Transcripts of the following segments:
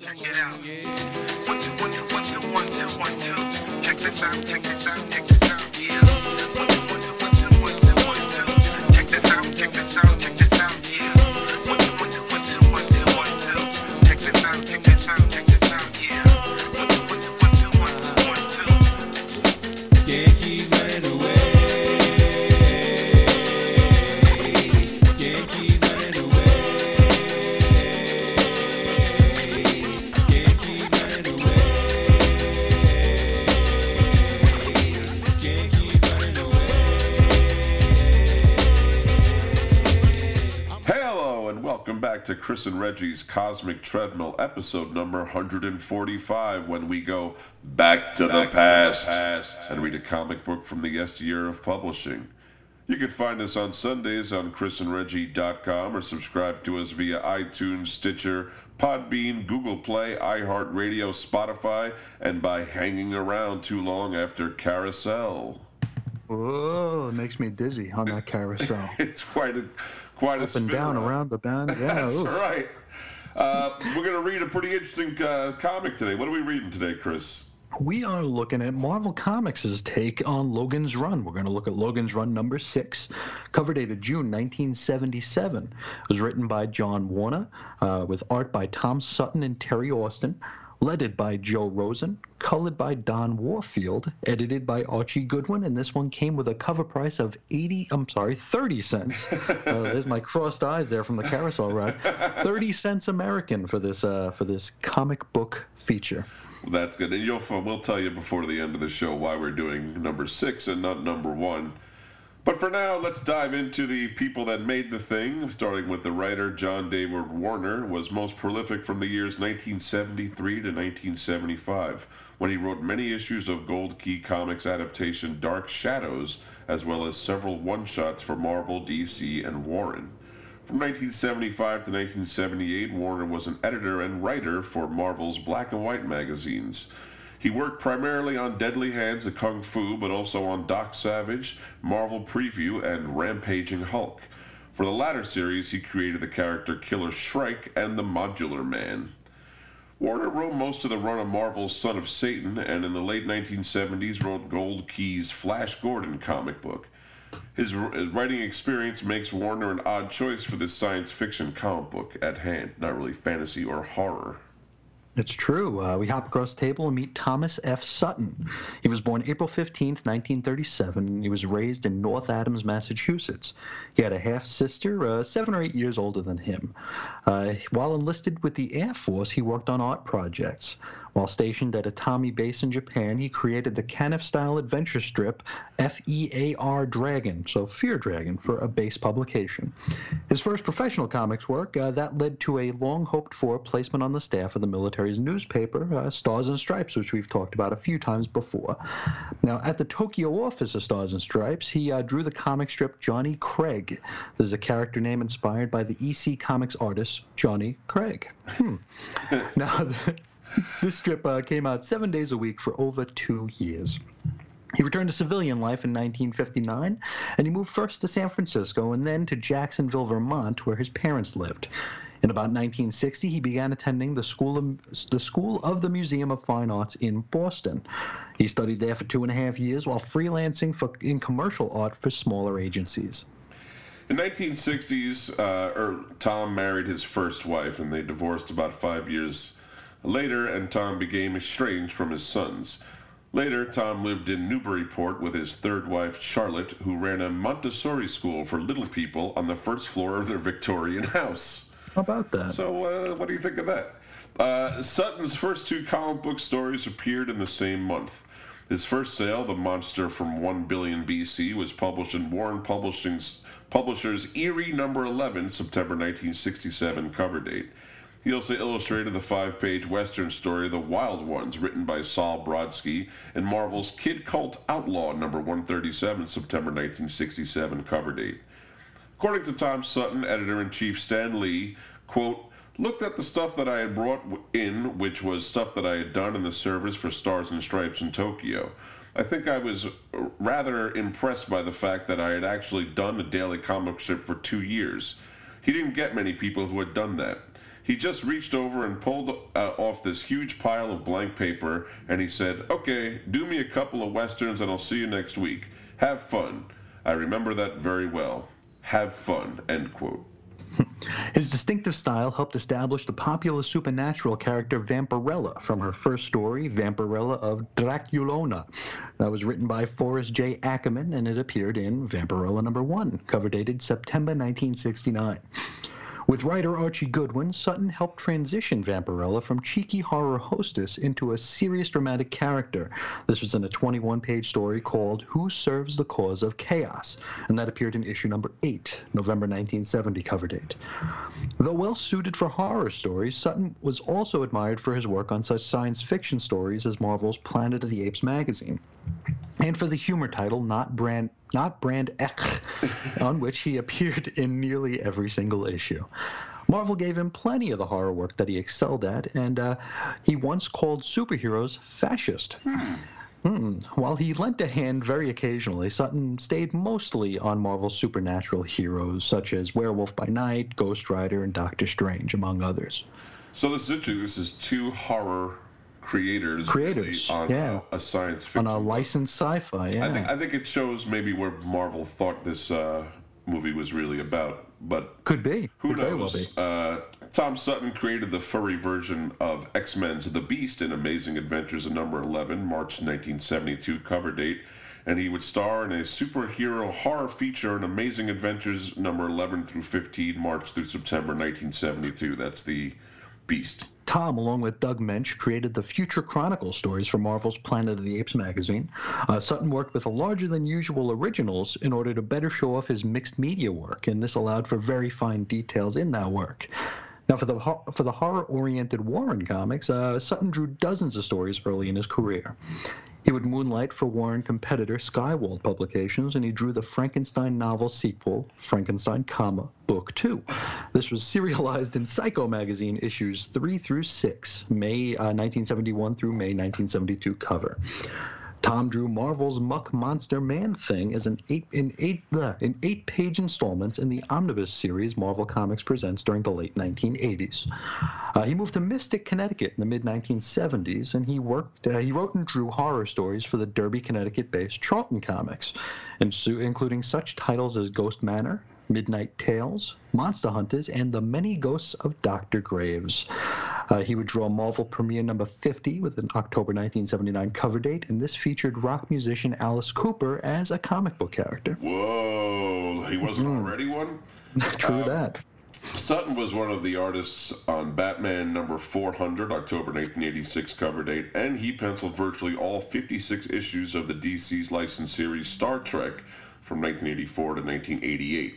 check it out. One, two, one, two, one, two, one, two, one, two. Check this out, check this out, check this out. Yeah. One, two, one, two, one, two, one, two, one, two. Check this out, check this out, Chris and Reggie's Cosmic Treadmill, episode number 145, when we go back to, the, past and read a comic book from the yesteryear of publishing. You can find us on Sundays on chrisandreggie.com or subscribe to us via iTunes, Stitcher, Podbean, Google Play, iHeartRadio, Spotify, and by hanging around too long after Carousel. Whoa, it makes me dizzy on that carousel. It's quite a quite a Up and down spin-off. around the bend. Yeah, That's ooh. right. Uh, we're going to read a pretty interesting uh, comic today. What are we reading today, Chris? We are looking at Marvel Comics' take on Logan's Run. We're going to look at Logan's Run number six, cover dated June 1977. It was written by John Warner, uh, with art by Tom Sutton and Terry Austin, leaded by Joe Rosen, colored by Don Warfield, edited by Archie Goodwin, and this one came with a cover price of 80, I'm sorry, 30 cents. Uh, there's my crossed eyes there from the carousel ride. 30 cents American for this uh, for this comic book feature. That's good. And you'll we'll tell you before the end of the show why we're doing number six and not number one. But for now, let's dive into the people that made the thing. Starting with the writer John David Warner, was most prolific from the years 1973 to 1975, when he wrote many issues of Gold Key Comics adaptation Dark Shadows, as well as several one-shots for Marvel, DC, and Warren. From 1975 to 1978, Warner was an editor and writer for Marvel's black and white magazines. He worked primarily on Deadly Hands of Kung Fu, but also on Doc Savage, Marvel Preview, and Rampaging Hulk. For the latter series, he created the character Killer Shrike and the Modular Man. Warner wrote most of the run of Marvel's Son of Satan, and in the late 1970s wrote Gold Key's Flash Gordon comic book. His his writing experience makes Warner an odd choice for this science fiction comic book at hand, not really fantasy or horror. It's true. Uh, we hop across the table and meet Thomas F. Sutton. He was born April 15th, 1937, and he was raised in North Adams, Massachusetts. He had a half sister, uh, seven or eight years older than him. Uh, while enlisted with the Air Force, he worked on art projects. While stationed at a Tommy base in Japan, he created the Caniff style adventure strip FEAR Dragon, so Fear Dragon, for a base publication. His first professional comics work uh, that led to a long hoped for placement on the staff of the military's newspaper, uh, Stars and Stripes, which we've talked about a few times before. Now, at the Tokyo office of Stars and Stripes, he uh, drew the comic strip Johnny Craig. This is a character name inspired by the EC Comics artist Johnny Craig. Hmm. now, this strip uh, came out seven days a week for over two years. He returned to civilian life in 1959, and he moved first to San Francisco and then to Jacksonville, Vermont, where his parents lived. In about 1960, he began attending the School of, the School of the Museum of Fine Arts in Boston. He studied there for two and a half years while freelancing for, in commercial art for smaller agencies. In 1960s, uh, er, Tom married his first wife, and they divorced about five years later, and Tom became estranged from his sons. Later, Tom lived in Newburyport with his third wife, Charlotte, who ran a Montessori school for little people on the first floor of their Victorian house. How about that? So, uh, what do you think of that? Uh, Sutton's first two comic book stories appeared in the same month. His first sale, The Monster from 1 Billion BC, was published in Warren Publishing's Publishers Eerie Number 11, September 1967 cover date. He also illustrated the five page Western story The Wild Ones, written by Sol Brodsky, and Marvel's Kid Colt Outlaw number 137, September 1967 cover date. According to Tom Sutton, editor in chief Stan Lee, quote, looked at the stuff that I had brought in, which was stuff that I had done in the service for Stars and Stripes in Tokyo. I think I was rather impressed by the fact that I had actually done a daily comic strip for two years. He didn't get many people who had done that. He just reached over and pulled uh, off this huge pile of blank paper, and he said, Okay, do me a couple of westerns, and I'll see you next week. Have fun. I remember that very well. Have fun. End quote. His distinctive style helped establish the popular supernatural character Vampirella from her first story, Vampirella of Draculona. That was written by Forrest J. Ackerman and it appeared in Vampirella number 1, cover dated September 1969. With writer Archie Goodwin, Sutton helped transition Vampirella from cheeky horror hostess into a serious dramatic character. This was in a 21 page story called Who Serves the Cause of Chaos, and that appeared in issue number 8, November 1970 cover date. Though well suited for horror stories, Sutton was also admired for his work on such science fiction stories as Marvel's Planet of the Apes magazine and for the humor title not brand not brand X, on which he appeared in nearly every single issue. Marvel gave him plenty of the horror work that he excelled at, and uh, he once called superheroes fascist. Hmm. While he lent a hand very occasionally, Sutton stayed mostly on Marvel's supernatural heroes such as Werewolf by Night, Ghost Rider, and Doctor Strange, among others. So this is interesting. This is two horror creators, Creators, really, on yeah. a, a science fiction. On a licensed sci-fi, yeah. I think I think it shows maybe where Marvel thought this uh, movie was really about, but Could be. who Could well knows? be. Uh, Tom Sutton created the furry version of X Men's The Beast in Amazing Adventures of Number 11, March 1972 cover date, and he would star in a superhero horror feature in Amazing Adventures Number 11 through 15, March through September 1972. That's the Beast. Tom, along with Doug Moench, created the Future Chronicle stories for Marvel's Planet of the Apes magazine. Uh, Sutton worked with a larger than usual originals in order to better show off his mixed media work, and this allowed for very fine details in that work. Now, for the for the horror-oriented Warren comics, uh, Sutton drew dozens of stories early in his career. He would moonlight for Warren competitor Skywald Publications, and he drew the Frankenstein novel sequel, Frankenstein, comma, Book Two. This was serialized in Psycho magazine issues three through six, May uh, 1971 through May 1972 cover. Tom drew Marvel's Muck Monster Man Thing as an eight in eight uh, in eight page installments in the omnibus series Marvel Comics presents during the late 1980s. Uh, he moved to Mystic, Connecticut in the mid 1970s, and he worked uh, he wrote and drew horror stories for the Derby, Connecticut-based Charlton Comics, and including such titles as Ghost Manor. Midnight Tales, Monster Hunters, and The Many Ghosts of Dr. Graves. Uh, he would draw Marvel Premiere number 50 with an October 1979 cover date, and this featured rock musician Alice Cooper as a comic book character. Whoa, he wasn't Mm-hmm. already one? True that. Sutton was one of the artists on Batman number 400, October 1986 cover date, and he penciled virtually all 56 issues of the DC's licensed series Star Trek from 1984 to 1988.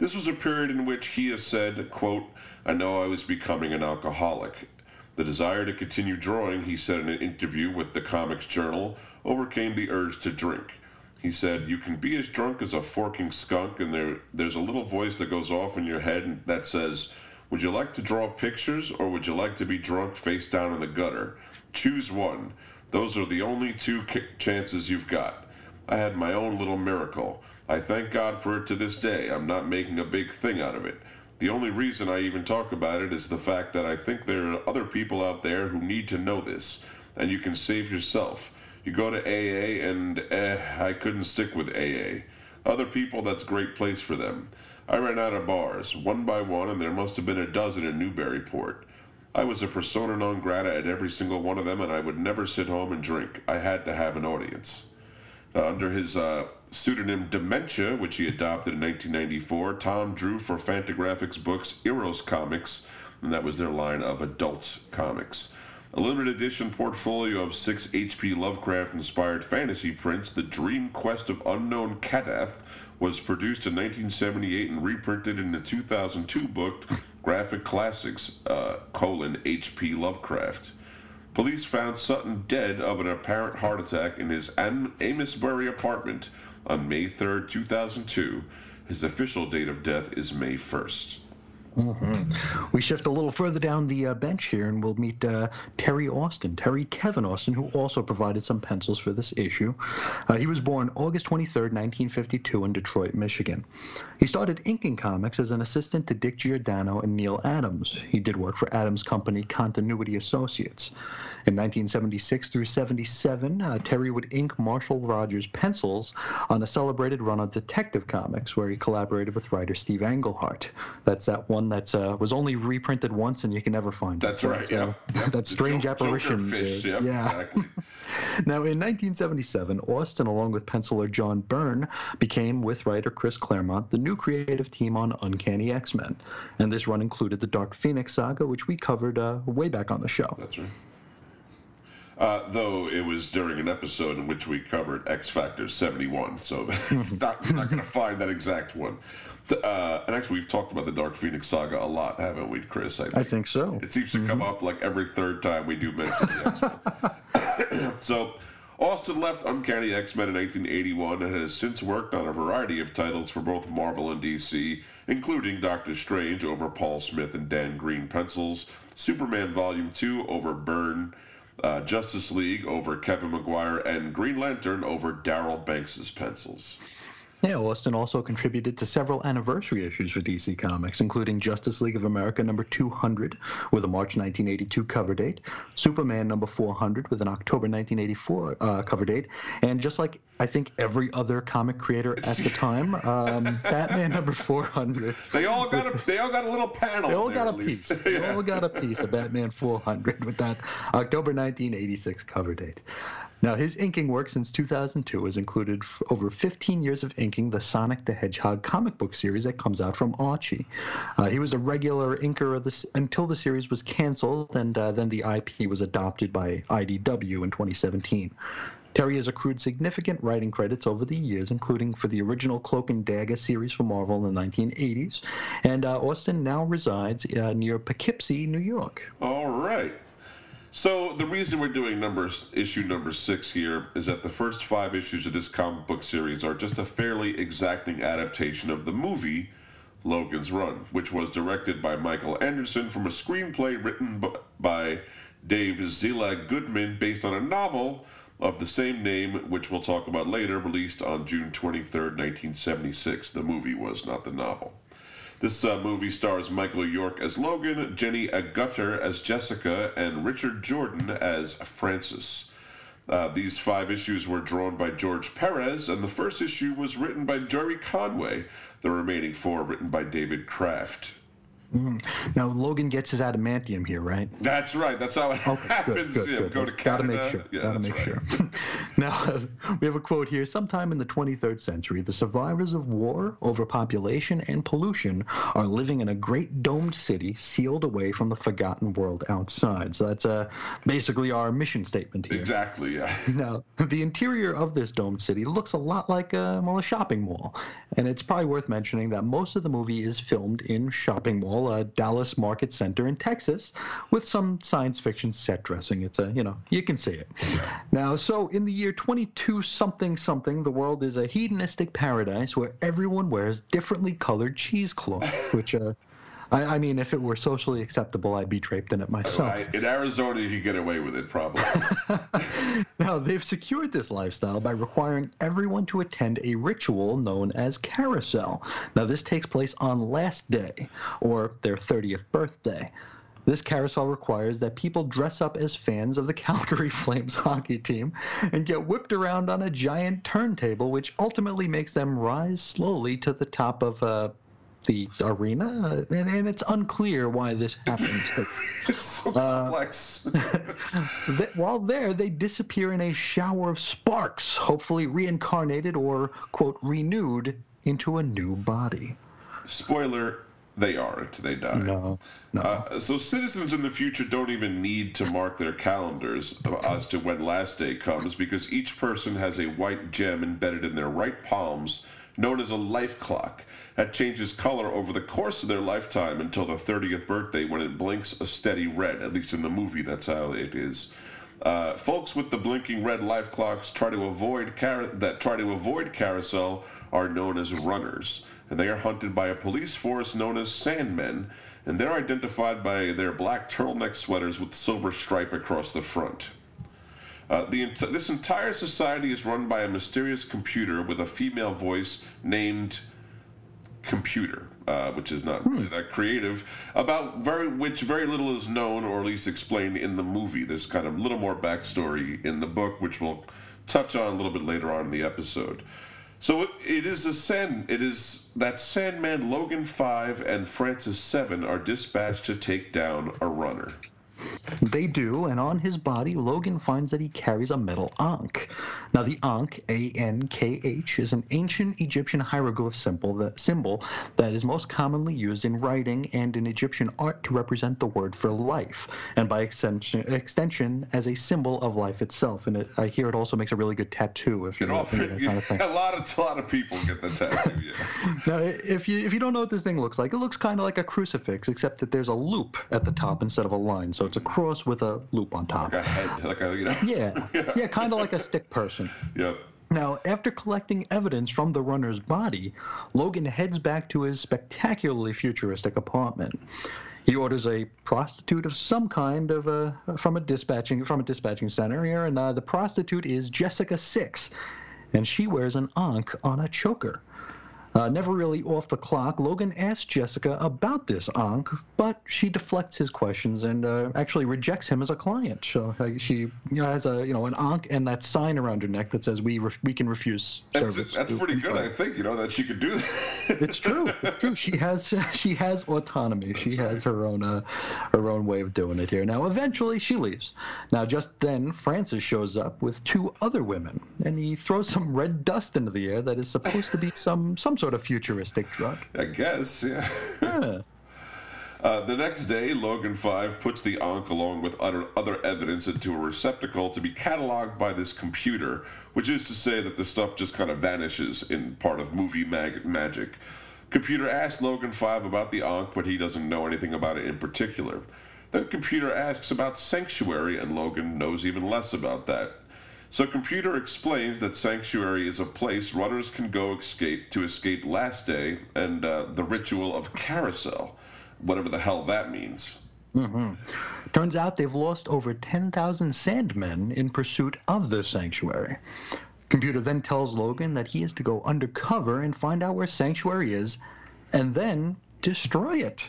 This was a period in which he has said, quote, I know I was becoming an alcoholic. The desire to continue drawing, he said in an interview with the Comics Journal, overcame the urge to drink. He said, You can be as drunk as a forking skunk, and there, there's a little voice that goes off in your head that says, Would you like to draw pictures, or would you like to be drunk face down in the gutter? Choose one. Those are the only two chances you've got. I had my own little miracle. I thank God for it to this day. I'm not making a big thing out of it. The only reason I even talk about it is the fact that I think there are other people out there who need to know this, and you can save yourself. You go to AA, and eh, I couldn't stick with AA. Other people, that's great place for them. I ran out of bars, one by one, and there must have been a dozen in Newburyport. I was a persona non grata at every single one of them, and I would never sit home and drink. I had to have an audience. Uh, under his uh, pseudonym Dementia, which he adopted in 1994, Tom drew for Fantagraphics Books Eros Comics, and that was their line of adult comics. A limited edition portfolio of six H.P. Lovecraft inspired fantasy prints, The Dream Quest of Unknown Kadath, was produced in 1978 and reprinted in the 2002 book Graphic Classics, uh, colon, H.P. Lovecraft. Police found Sutton dead of an apparent heart attack in his Am- apartment on May 3, 2002. His official date of death is May 1st. We shift a little further down the uh, bench here, and we'll meet uh, Terry Austin, Terry Kevin Austin, who also provided some pencils for this issue. Uh, he was born August 23, 1952, in Detroit, Michigan. He started inking comics as an assistant to Dick Giordano and Neal Adams. He did work for Adams' company Continuity Associates. In 1976 through 77, uh, Terry would ink Marshall Rogers pencils on a celebrated run of Detective Comics, where he collaborated with writer Steve Englehart. That's that one that uh, was only reprinted once and you can never find it. That's right. uh, Yeah. Yep. that strange Jo- apparition. Uh, Yep, yeah. Exactly. Now, in 1977, Austin, along with penciler John Byrne, became, with writer Chris Claremont, the new creative team on Uncanny X Men. And this run included the Dark Phoenix saga, which we covered uh, way back on the show. That's right. Uh, though it was during an episode in which we covered X Factor 71, so it's not, you're not going to find that exact one. Uh, and actually, we've talked about the Dark Phoenix saga a lot, haven't we, Chris? I think. I think so. It seems to come up like every third time we do mention the X-Men. so, Austin left Uncanny X-Men in 1981 and has since worked on a variety of titles for both Marvel and DC, including Doctor Strange over Paul Smith and Dan Green pencils, Superman Volume 2 over Byrne, uh, Justice League over Kevin Maguire, and Green Lantern over Darryl Banks's pencils. Yeah, Austin also contributed to several anniversary issues for DC Comics, including Justice League of America number 200 with a March 1982 cover date, Superman number 400 with an October 1984 uh, cover date, and just like I think every other comic creator at the time, um, Batman number 400. They all got a they all got a little panel. They all got a least. piece. They all got a piece of Batman 400 with that October 1986 cover date. Now, his inking work since 2002 has included over 15 years of inking the Sonic the Hedgehog comic book series that comes out from Archie. Uh, he was a regular inker of this until the series was canceled, and uh, then the IP was adopted by IDW in 2017. Terry has accrued significant writing credits over the years, including for the original Cloak and Dagger series for Marvel in the 1980s. And uh, Austin now resides uh, near Poughkeepsie, New York. All right. So the reason we're doing numbers issue number six here is that the first five issues of this comic book series are just a fairly exacting adaptation of the movie Logan's Run, which was directed by Michael Anderson from a screenplay written by Dave Zelag Goodman based on a novel of the same name, which we'll talk about later, released on June 23rd, 1976. The movie was, not the novel. This uh, movie stars Michael York as Logan, Jenny Agutter as Jessica, and Richard Jordan as Francis. Uh, these five issues were drawn by George Perez, and the first issue was written by Gerry Conway. The remaining four written by David Kraft. Now, Logan gets his adamantium here, right? That's right. That's how it Okay, happens. good, yeah, good. go to Gotta Canada. make sure. Yeah, Gotta make right. sure. now, uh, we have a quote here. Sometime in the 23rd century, the survivors of war, overpopulation, and pollution are living in a great domed city sealed away from the forgotten world outside. So that's uh, basically our mission statement here. Exactly. Yeah. Now, the interior of this domed city looks a lot like a, well, a shopping mall. And it's probably worth mentioning that most of the movie is filmed in Shopping Mall, uh, Dallas Market Center in Texas, with some science fiction set dressing. It's a, you know, you can see it. Now, so in the year 22 something something, the world is a hedonistic paradise where everyone wears differently colored cheesecloth, which, uh, I, I mean, if it were socially acceptable, I'd be draped in it myself. I- in Arizona, you get away with it, probably. Now, they've secured this lifestyle by requiring everyone to attend a ritual known as carousel. Now, this takes place on last day, or their 30th birthday. This carousel requires that people dress up as fans of the Calgary Flames hockey team and get whipped around on a giant turntable, which ultimately makes them rise slowly to the top of uh, the arena. And, and it's unclear why this happens. but- it's so Uh, complex. Th- While there, they disappear in a shower of sparks, hopefully reincarnated or, quote, renewed into a new body. Spoiler: They aren't. They die. No, no. Uh, so citizens in the future don't even need to mark their calendars as to when last day comes because each person has a white gem embedded in their right palms known as a life clock that changes color over the course of their lifetime until the 30th birthday when it blinks a steady red at least in the movie that's how it is uh, folks with the blinking red life clocks try to avoid car- that try to avoid carousel are known as runners and they are hunted by a police force known as Sandmen, and they're identified by their black turtleneck sweaters with silver stripe across the front. Uh, the, ent- this entire society is run by a mysterious computer with a female voice named Computer, uh, which is not really that creative. About very which very little is known, or at least explained in the movie. There's kind of a little more backstory in the book, which we'll touch on a little bit later on in the episode. So it, it is a sand. It is that Sandman Logan Five and Francis Seven are dispatched to take down a runner. They do, and on his body, Logan finds that he carries a metal ankh. Now, the ankh, A N K H, is an ancient Egyptian hieroglyph symbol that, symbol that is most commonly used in writing and in Egyptian art to represent the word for life, and by extension, extension as a symbol of life itself. And it, I hear it also makes a really good tattoo if you're into that kind of thing. a lot of a lot of people get the tattoo. Yeah. Now, if you if you don't know what this thing looks like, it looks kind of like a crucifix, except that there's a loop at the top instead of a line. So it's a cross with a loop on top. like a head, like a you know. Yeah, yeah, kind of like a stick person. Yep. Now, after collecting evidence from the runner's body, Logan heads back to his spectacularly futuristic apartment. He orders a prostitute of some kind of a from a dispatching from a dispatching center here, and uh, the prostitute is Jessica Six, and she wears an ankh on a choker. Uh, never really off the clock, Logan asks Jessica about this ankh, but she deflects his questions and uh, actually rejects him as a client. So, uh, she you know, has a you know an ankh and that sign around her neck that says we ref- we can refuse That's, service. that's pretty good, I think. You know that she could do that. It's true. It's true. She has she has autonomy. she has her own uh, her own way of doing it here. Now, eventually, she leaves. Now, just then, Francis shows up with two other women, and he throws some red dust into the air that is supposed to be some some sort of futuristic drug. I guess. Yeah. Yeah. Uh, the next day, Logan 5 puts the Ankh along with other, other evidence into a receptacle to be cataloged by this computer, which is to say that the stuff just kind of vanishes in part of movie mag- magic. Computer asks Logan 5 about the Ankh, but he doesn't know anything about it in particular. Then Computer asks about Sanctuary, and Logan knows even less about that. So Computer explains that Sanctuary is a place runners can go escape to escape Last Day and uh, the ritual of Carousel, whatever the hell that means. Mm-hmm. Turns out they've lost over 10,000 Sandmen in pursuit of the sanctuary. Computer then tells Logan that he is to go undercover and find out where Sanctuary is, and then destroy it.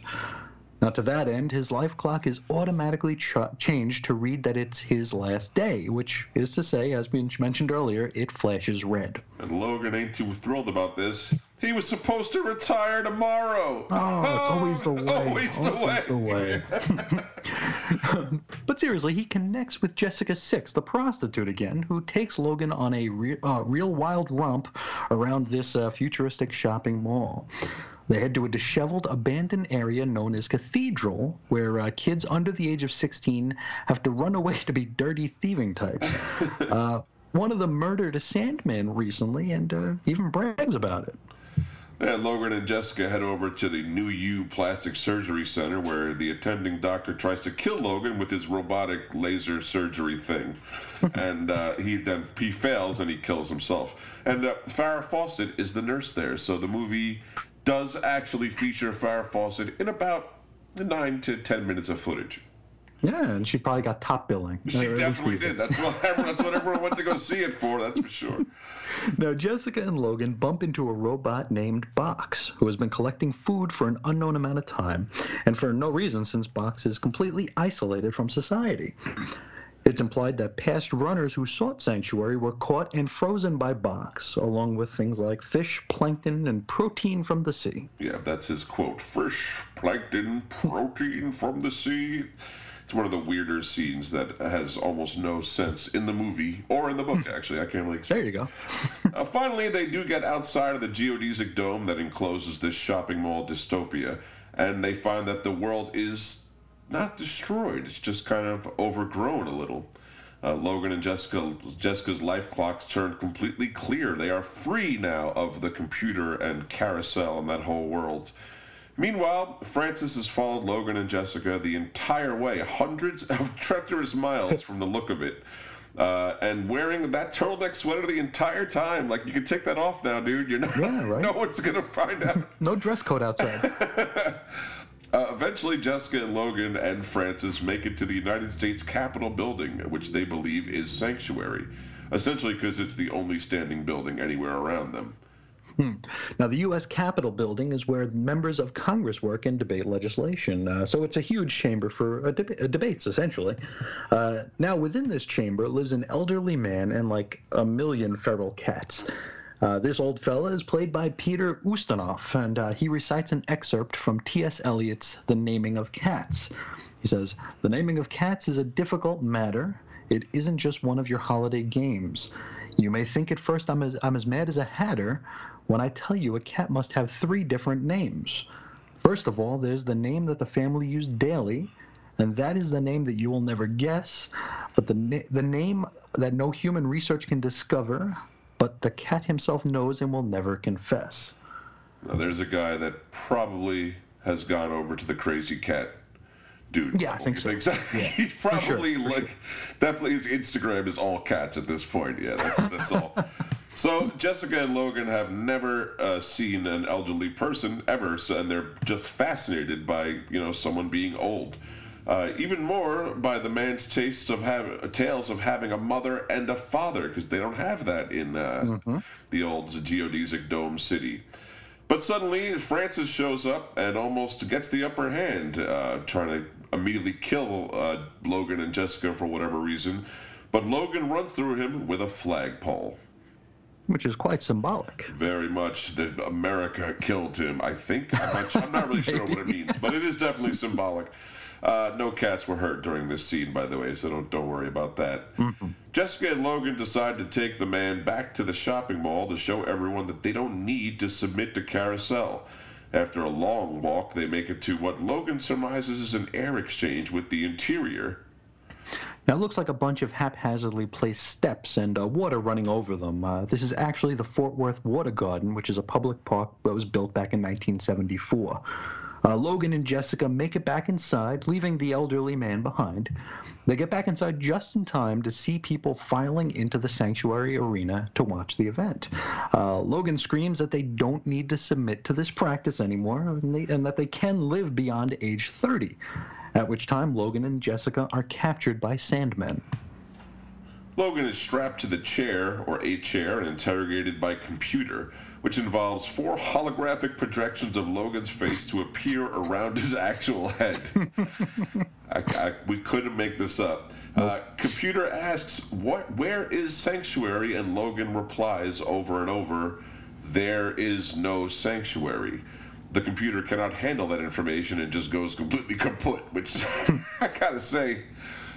Now, to that end, his life clock is automatically ch- changed to read that it's his last day, which is to say, as we mentioned earlier, it flashes red. And Logan ain't too thrilled about this. He was supposed to retire tomorrow. Oh, it's always the way. Always the way. the way. but seriously, he connects with Jessica Six, the prostitute again, who takes Logan on a re- uh, real wild romp around this uh, futuristic shopping mall. They head to a disheveled, abandoned area known as Cathedral, where uh, kids under the age of 16 have to run away to be dirty thieving types. uh, one of them murdered a Sandman recently and uh, even brags about it. And Logan and Jessica head over to the New U Plastic Surgery Center where the attending doctor tries to kill Logan with his robotic laser surgery thing. and uh, he then he fails and he kills himself. And uh, Farrah Fawcett is the nurse there. So the movie does actually feature Farrah Fawcett in about nine to ten minutes of footage. Yeah, and she probably got top billing. She Or at least definitely did. That's what, everyone, that's what everyone went to go see it for, that's for sure. Now, Jessica and Logan bump into a robot named Box, who has been collecting food for an unknown amount of time, and for no reason since Box is completely isolated from society. It's implied that past runners who sought sanctuary were caught and frozen by Box, along with things like fish, plankton, and protein from the sea. Yeah, that's his quote. Fish, plankton, protein from the sea. It's one of the weirder scenes that has almost no sense in the movie or in the book, actually. I can't really explain. There you go. Uh, finally, they do get outside of the geodesic dome that encloses this shopping mall dystopia, and they find that the world is not destroyed. It's just kind of overgrown a little. Uh, Logan and Jessica, Jessica's life clocks turned completely clear. They are free now of the computer and carousel and that whole world. Meanwhile, Francis has followed Logan and Jessica the entire way, hundreds of treacherous miles from the look of it. Uh, and wearing that turtleneck sweater the entire time. Like, you can take that off now, dude. You're not, Yeah, right. no one's to find out. No dress code outside. Uh, eventually, Jessica and Logan and Francis make it to the United States Capitol building, which they believe is sanctuary, essentially because it's the only standing building anywhere around them. Now, the U.S. Capitol building is where members of Congress work and debate legislation. Uh, so it's a huge chamber for deba- uh, debates, essentially. Uh, now, within this chamber lives an elderly man and like a million feral cats. Uh, this old fella is played by Peter Ustinov, and uh, he recites an excerpt from T.S. Eliot's The Naming of Cats. He says, The naming of cats is a difficult matter. It isn't just one of your holiday games. You may think at first I'm as, I'm as mad as a hatter when I tell you a cat must have three different names. First of all, there's the name that the family use daily, and that is the name that you will never guess, but the, na- the name that no human research can discover, but the cat himself knows and will never confess. Now, there's a guy that probably has gone over to the crazy cat dude. Yeah, I think so. so? he probably for like definitely his Instagram is all cats at this point. Yeah, that's, that's all. So Jessica and Logan have never uh, seen an elderly person ever, so, and they're just fascinated by you know someone being old. Uh, even more by the man's taste of have, tales of having a mother and a father, because they don't have that in uh, the old geodesic dome city. But suddenly, Francis shows up and almost gets the upper hand, uh, trying to immediately kill uh, Logan and Jessica for whatever reason. But Logan runs through him with a flagpole. Which is quite symbolic. Very much that America killed him, I think. I'm not, I'm not really sure what it means, but it is definitely symbolic. Uh, no cats were hurt during this scene, by the way, so don't, don't worry about that. Jessica and Logan decide to take the man back to the shopping mall to show everyone that they don't need to submit to Carousel. After a long walk, they make it to what Logan surmises is an air exchange with the interior. Now, it looks like a bunch of haphazardly placed steps and uh, water running over them. Uh, this is actually the Fort Worth Water Garden, which is a public park that was built back in 1974. Uh, Logan and Jessica make it back inside, leaving the elderly man behind. They get back inside just in time to see people filing into the sanctuary arena to watch the event. Uh, Logan screams that they don't need to submit to this practice anymore and, they, and that they can live beyond age 30. At which time, Logan and Jessica are captured by Sandmen. Logan is strapped to the chair, or a chair, and interrogated by computer, which involves four holographic projections of Logan's face to appear around his actual head. I, I, we couldn't make this up. Uh, computer asks, "What? Where is sanctuary?" And Logan replies over and over, "There is no sanctuary." The computer cannot handle that information and just goes completely kaput, which I gotta say,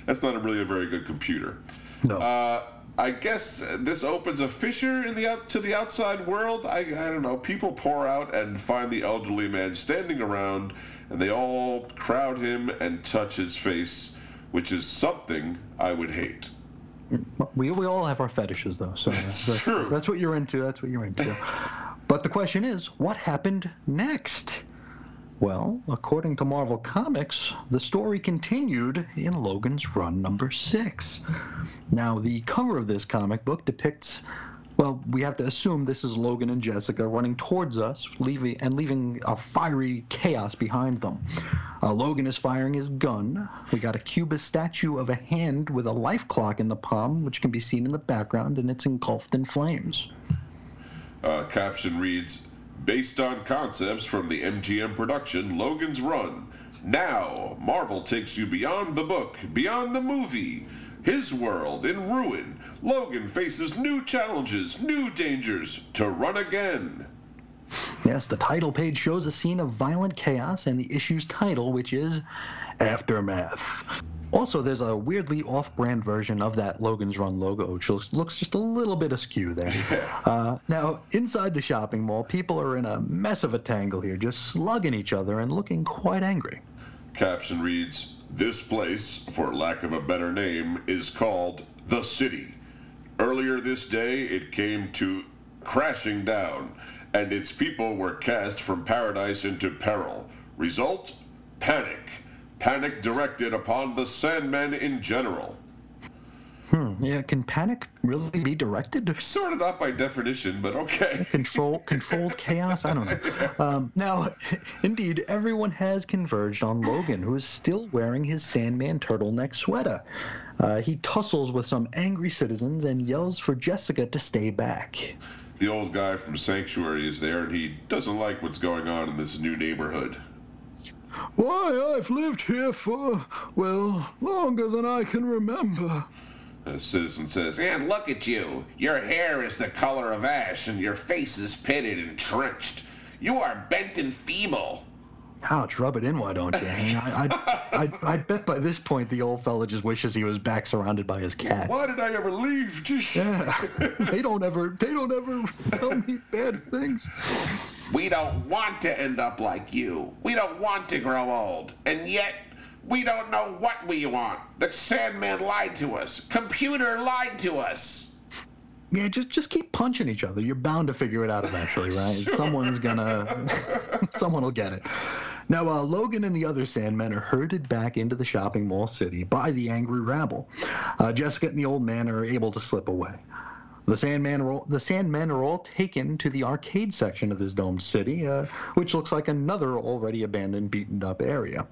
that's not a really a very good computer. No. Uh, I guess this opens a fissure in the out to the outside world. I, I don't know. People pour out and find the elderly man standing around, and they all crowd him and touch his face, which is something I would hate. We, we all have our fetishes, though. So That's that's, true. that's what you're into. That's what you're into. but the question is, what happened next? Well, according to Marvel Comics, the story continued in Logan's run number six. Now, the cover of this comic book depicts. Well, we have to assume this is Logan and Jessica running towards us, leaving and leaving a fiery chaos behind them. Uh, Logan is firing his gun. We got a cubist statue of a hand with a life clock in the palm, which can be seen in the background, and it's engulfed in flames. Uh, caption reads Based on concepts from the MGM production Logan's Run. Now, Marvel takes you beyond the book, beyond the movie. His world in ruin. Logan faces new challenges, new dangers to run again. Yes, the title page shows a scene of violent chaos and the issue's title, which is Aftermath. Also, there's a weirdly off brand version of that Logan's Run logo, which looks, looks just a little bit askew there. Uh, now, inside the shopping mall, people are in a mess of a tangle here, just slugging each other and looking quite angry. Caption reads This place, for lack of a better name, is called The City. Earlier this day, it came to crashing down, and its people were cast from paradise into peril. Result? Panic. Panic directed upon the Sandmen in general. Hmm, yeah, can panic really be directed? Sort of not by definition, but okay. Control, controlled chaos. I don't know. Um, now, indeed, everyone has converged on Logan, who is still wearing his Sandman turtleneck sweater. Uh, he tussles with some angry citizens and yells for Jessica to stay back. The old guy from Sanctuary is there, and he doesn't like what's going on in this new neighborhood. Why, I've lived here for, well, longer than I can remember. Uh, A citizen says, And look at you. Your hair is the color of ash, and your face is pitted and trenched. You are bent and feeble. Ouch, rub it in, why don't you? I, I, I, I bet by this point the old fella just wishes he was back surrounded by his cats. Why did I ever leave? Just- Yeah, they don't ever, they don't ever tell me bad things. We don't want to end up like you. We don't want to grow old. And yet, we don't know what we want. The Sandman lied to us. Computer lied to us. Yeah, just just keep punching each other. You're bound to figure it out eventually, right? Someone's gonna, someone will get it. Now, uh, Logan and the other Sandmen are herded back into the shopping mall city by the angry rabble. Uh, Jessica and the old man are able to slip away. The Sandman the Sandmen are all taken to the arcade section of this domed city, uh, which looks like another already abandoned, beaten up area.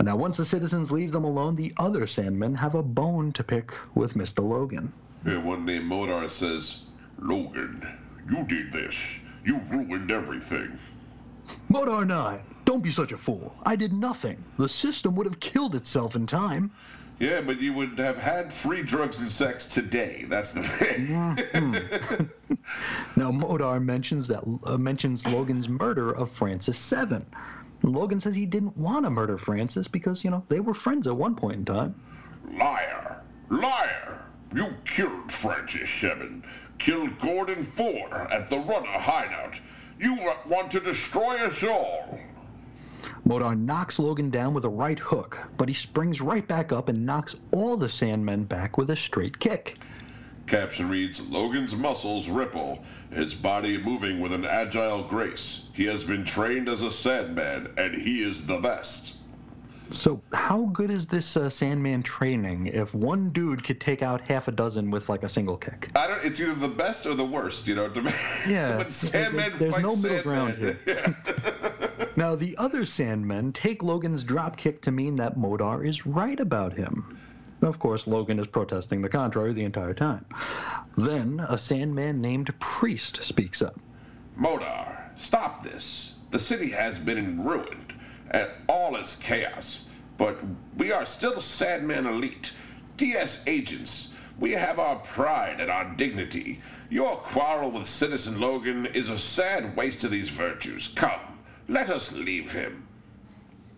Now, once the citizens leave them alone, the other Sandmen have a bone to pick with Mr. Logan. And one named Modar says, Logan, you did this. You ruined everything. Modar 9, don't be such a fool. I did nothing. The system would have killed itself in time. Yeah, but you would have had free drugs and sex today. That's the thing. Now, Modar mentions that uh, mentions Logan's murder of Francis Seven. Logan says he didn't want to murder Francis because you know they were friends at one point in time. Liar! Liar! You killed Francis Seven. Killed Gordon Four at the Runner hideout. You want to destroy us all. Modar knocks Logan down with a right hook, but he springs right back up and knocks all the Sandmen back with a straight kick. Caption reads Logan's muscles ripple, his body moving with an agile grace. He has been trained as a Sandman, and he is the best. So, how good is this uh, Sandman training if one dude could take out half a dozen with like a single kick? I don't. It's either the best or the worst. You know. To me. Yeah, when Sandman there's no middle ground Sandman. here. Now, the other Sandmen take Logan's drop kick to mean that Modar is right about him. Of course, Logan is protesting the contrary the entire time. Then, a Sandman named Priest speaks up. Modar, stop this. The city has been in and all is chaos. But we are still Sandman Elite, DS agents. We have our pride and our dignity. Your quarrel with Citizen Logan is a sad waste of these virtues. Come, let us leave him.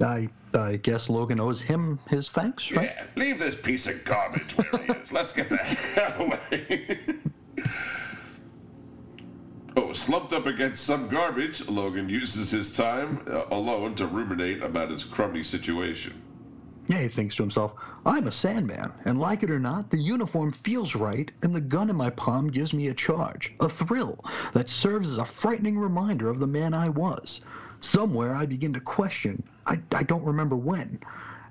I, I guess Logan owes him his thanks, right? Yeah, leave this piece of garbage where he is. Let's get the hell away. oh, slumped up against some garbage, Logan uses his time uh, alone to ruminate about his crummy situation. Yeah, he thinks to himself, I'm a Sandman, and like it or not, the uniform feels right, and the gun in my palm gives me a charge, a thrill, that serves as a frightening reminder of the man I was. Somewhere I begin to question, I, I don't remember when.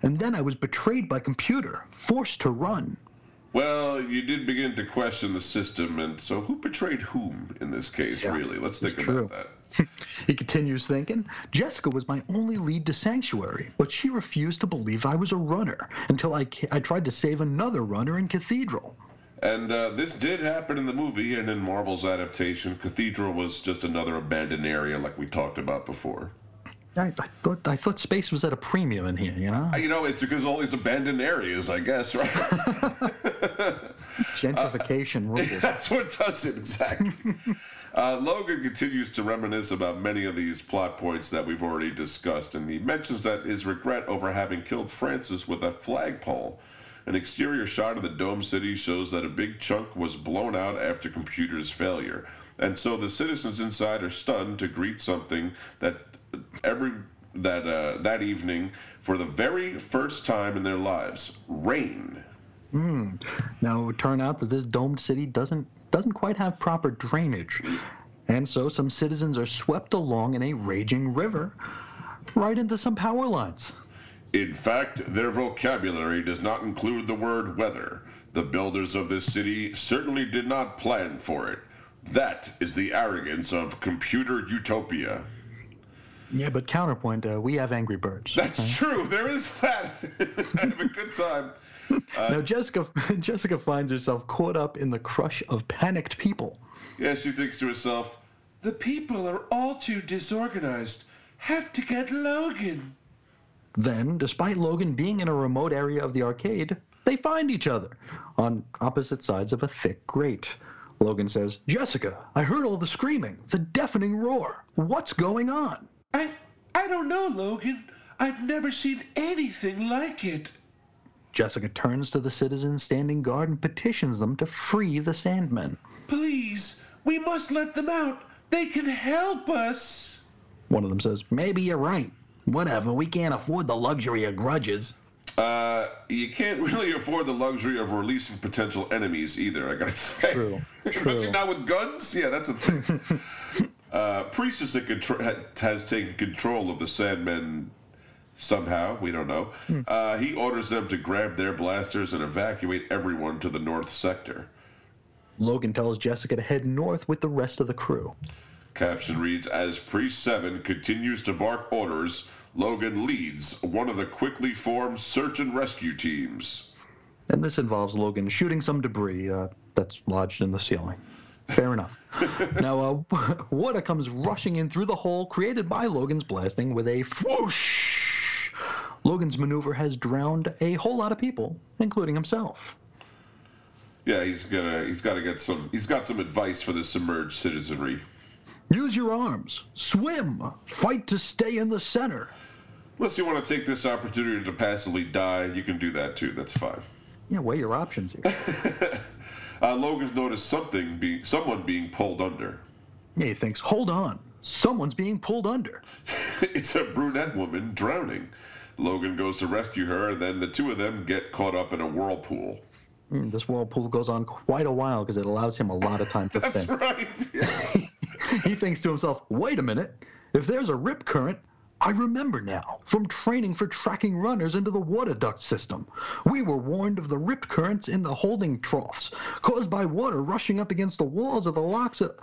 And then I was betrayed by computer, forced to run. Well, you did begin to question the system, and so who betrayed whom in this case, Yeah, really? Let's think it's about that. He continues thinking, Jessica was my only lead to Sanctuary, but she refused to believe I was a runner until I, I tried to save another runner in Cathedral. And uh, this did happen in the movie and in Marvel's adaptation. Cathedral was just another abandoned area, like we talked about before. I, I thought I thought space was at a premium in here, you know? Uh, You know, it's because all these abandoned areas, I guess, right? Gentrification rules. That's what does it exactly. uh, Logan continues to reminisce about many of these plot points that we've already discussed, and he mentions that his regret over having killed Francis with a flagpole. An exterior shot of the dome city shows that a big chunk was blown out after computer's failure, and so the citizens inside are stunned to greet something that every that uh, that evening for the very first time in their lives, rain. Now it would turn out that this domed city doesn't doesn't quite have proper drainage, and so some citizens are swept along in a raging river, right into some power lines. In fact, their vocabulary does not include the word weather. The builders of this city certainly did not plan for it. That is the arrogance of computer utopia. Yeah, but counterpoint, uh, we have Angry Birds. That's true. There is that. Have a good time. now Jessica Jessica finds herself caught up in the crush of panicked people. Yeah, she thinks to herself, the people are all too disorganized. Have to get Logan. Then, despite Logan being in a remote area of the arcade, they find each other on opposite sides of a thick grate. Logan says, Jessica, I heard all the screaming, the deafening roar. What's going on? I I don't know, Logan. I've never seen anything like it. Jessica turns to the citizens standing guard and petitions them to free the Sandmen. Please, we must let them out. They can help us. One of them says, Maybe you're right. Whatever, we can't afford the luxury of grudges. Uh, you can't really afford the luxury of releasing potential enemies either, I gotta say. True, Especially true. not with guns? Yeah, that's a thing. uh, Priest is in contr- has taken control of the Sandmen somehow, we don't know. Uh, he orders them to grab their blasters and evacuate everyone to the north sector. Logan tells Jessica to head north with the rest of the crew. Caption reads As Priest 7 continues to bark orders, Logan leads one of the quickly formed search and rescue teams. And this involves Logan shooting some debris uh, that's lodged in the ceiling. Fair enough. now, uh, Wada comes rushing in through the hole created by Logan's blasting with a whoosh. Logan's maneuver has drowned a whole lot of people, including himself. Yeah, he's gonna he's gotta get some he's got some advice for the submerged citizenry. Use your arms. Swim. Fight to stay in the center. Unless you want to take this opportunity to passively die, you can do that too. That's fine. Yeah, weigh your options here. Uh, Logan's noticed something being someone being pulled under. Yeah, he thinks, hold on. Someone's being pulled under. it's a brunette woman drowning. Logan goes to rescue her, and then the two of them get caught up in a whirlpool. Mm, This whirlpool goes on quite a while because it allows him a lot of time to That's think. That's right. he thinks to himself, wait a minute. If there's a rip current, I remember now from training for tracking runners into the water duct system. We were warned of the rip currents in the holding troughs caused by water rushing up against the walls of the locks of,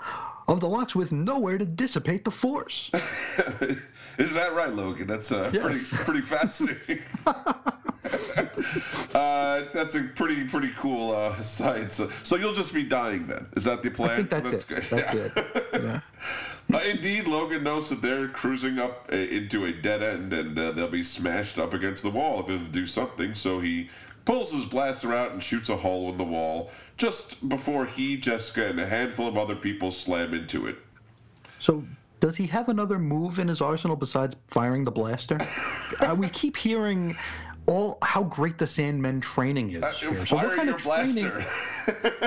of the locks with nowhere to dissipate the force. Is that right, Logan? That's uh, Yes. pretty pretty fascinating. uh, that's a pretty pretty cool uh, science. So you'll just be dying then. Is that the plan? I think that's, it. good. That's Yeah. it. Yeah. Uh, indeed, Logan knows that they're cruising up uh, into a dead end and uh, they'll be smashed up against the wall if it doesn't do something. So he pulls his blaster out and shoots a hole in the wall just before he, Jessica, and a handful of other people slam into it. So, does he have another move in his arsenal besides firing the blaster? uh, we keep hearing all how great the Sandmen training is. Uh. So what kind your of training- blaster.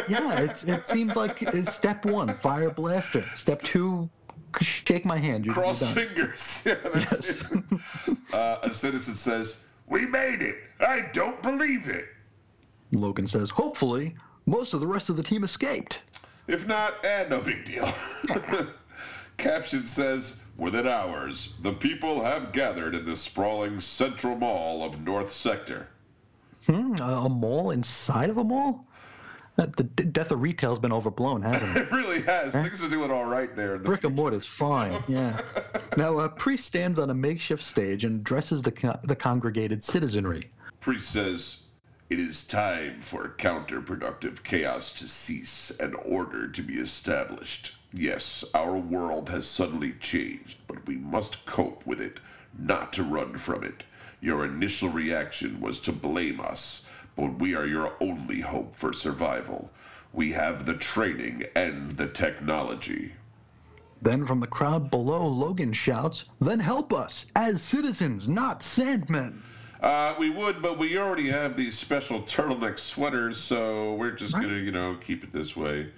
yeah, it's, it seems like it's step one, fire blaster. Step two, shake my hand. You're, Cross you're fingers. Yeah, Yes. Uh, a citizen says, We made it. I don't believe it. Logan says, hopefully, most of the rest of the team escaped. If not, eh, no big deal. Caption says, Within hours, the people have gathered in the sprawling central mall of North Sector. Hmm, a, mall inside of a mall? Uh, the death of retail's been overblown, hasn't it? It really has. Things are doing all right there. the Brick and mortar's fine, yeah. Now, a priest stands on a makeshift stage and addresses the, the congregated citizenry. Priest says, It is time for counterproductive chaos to cease and order to be established. Yes, our world has suddenly changed, but we must cope with it, not to run from it. Your initial reaction was to blame us, but we are your only hope for survival. We have the training and the technology. Then from the crowd below, Logan shouts, Then help us, as citizens, not sandmen. Uh, we would, but we already have these special turtleneck sweaters, so we're just Right. gonna, you know, keep it this way.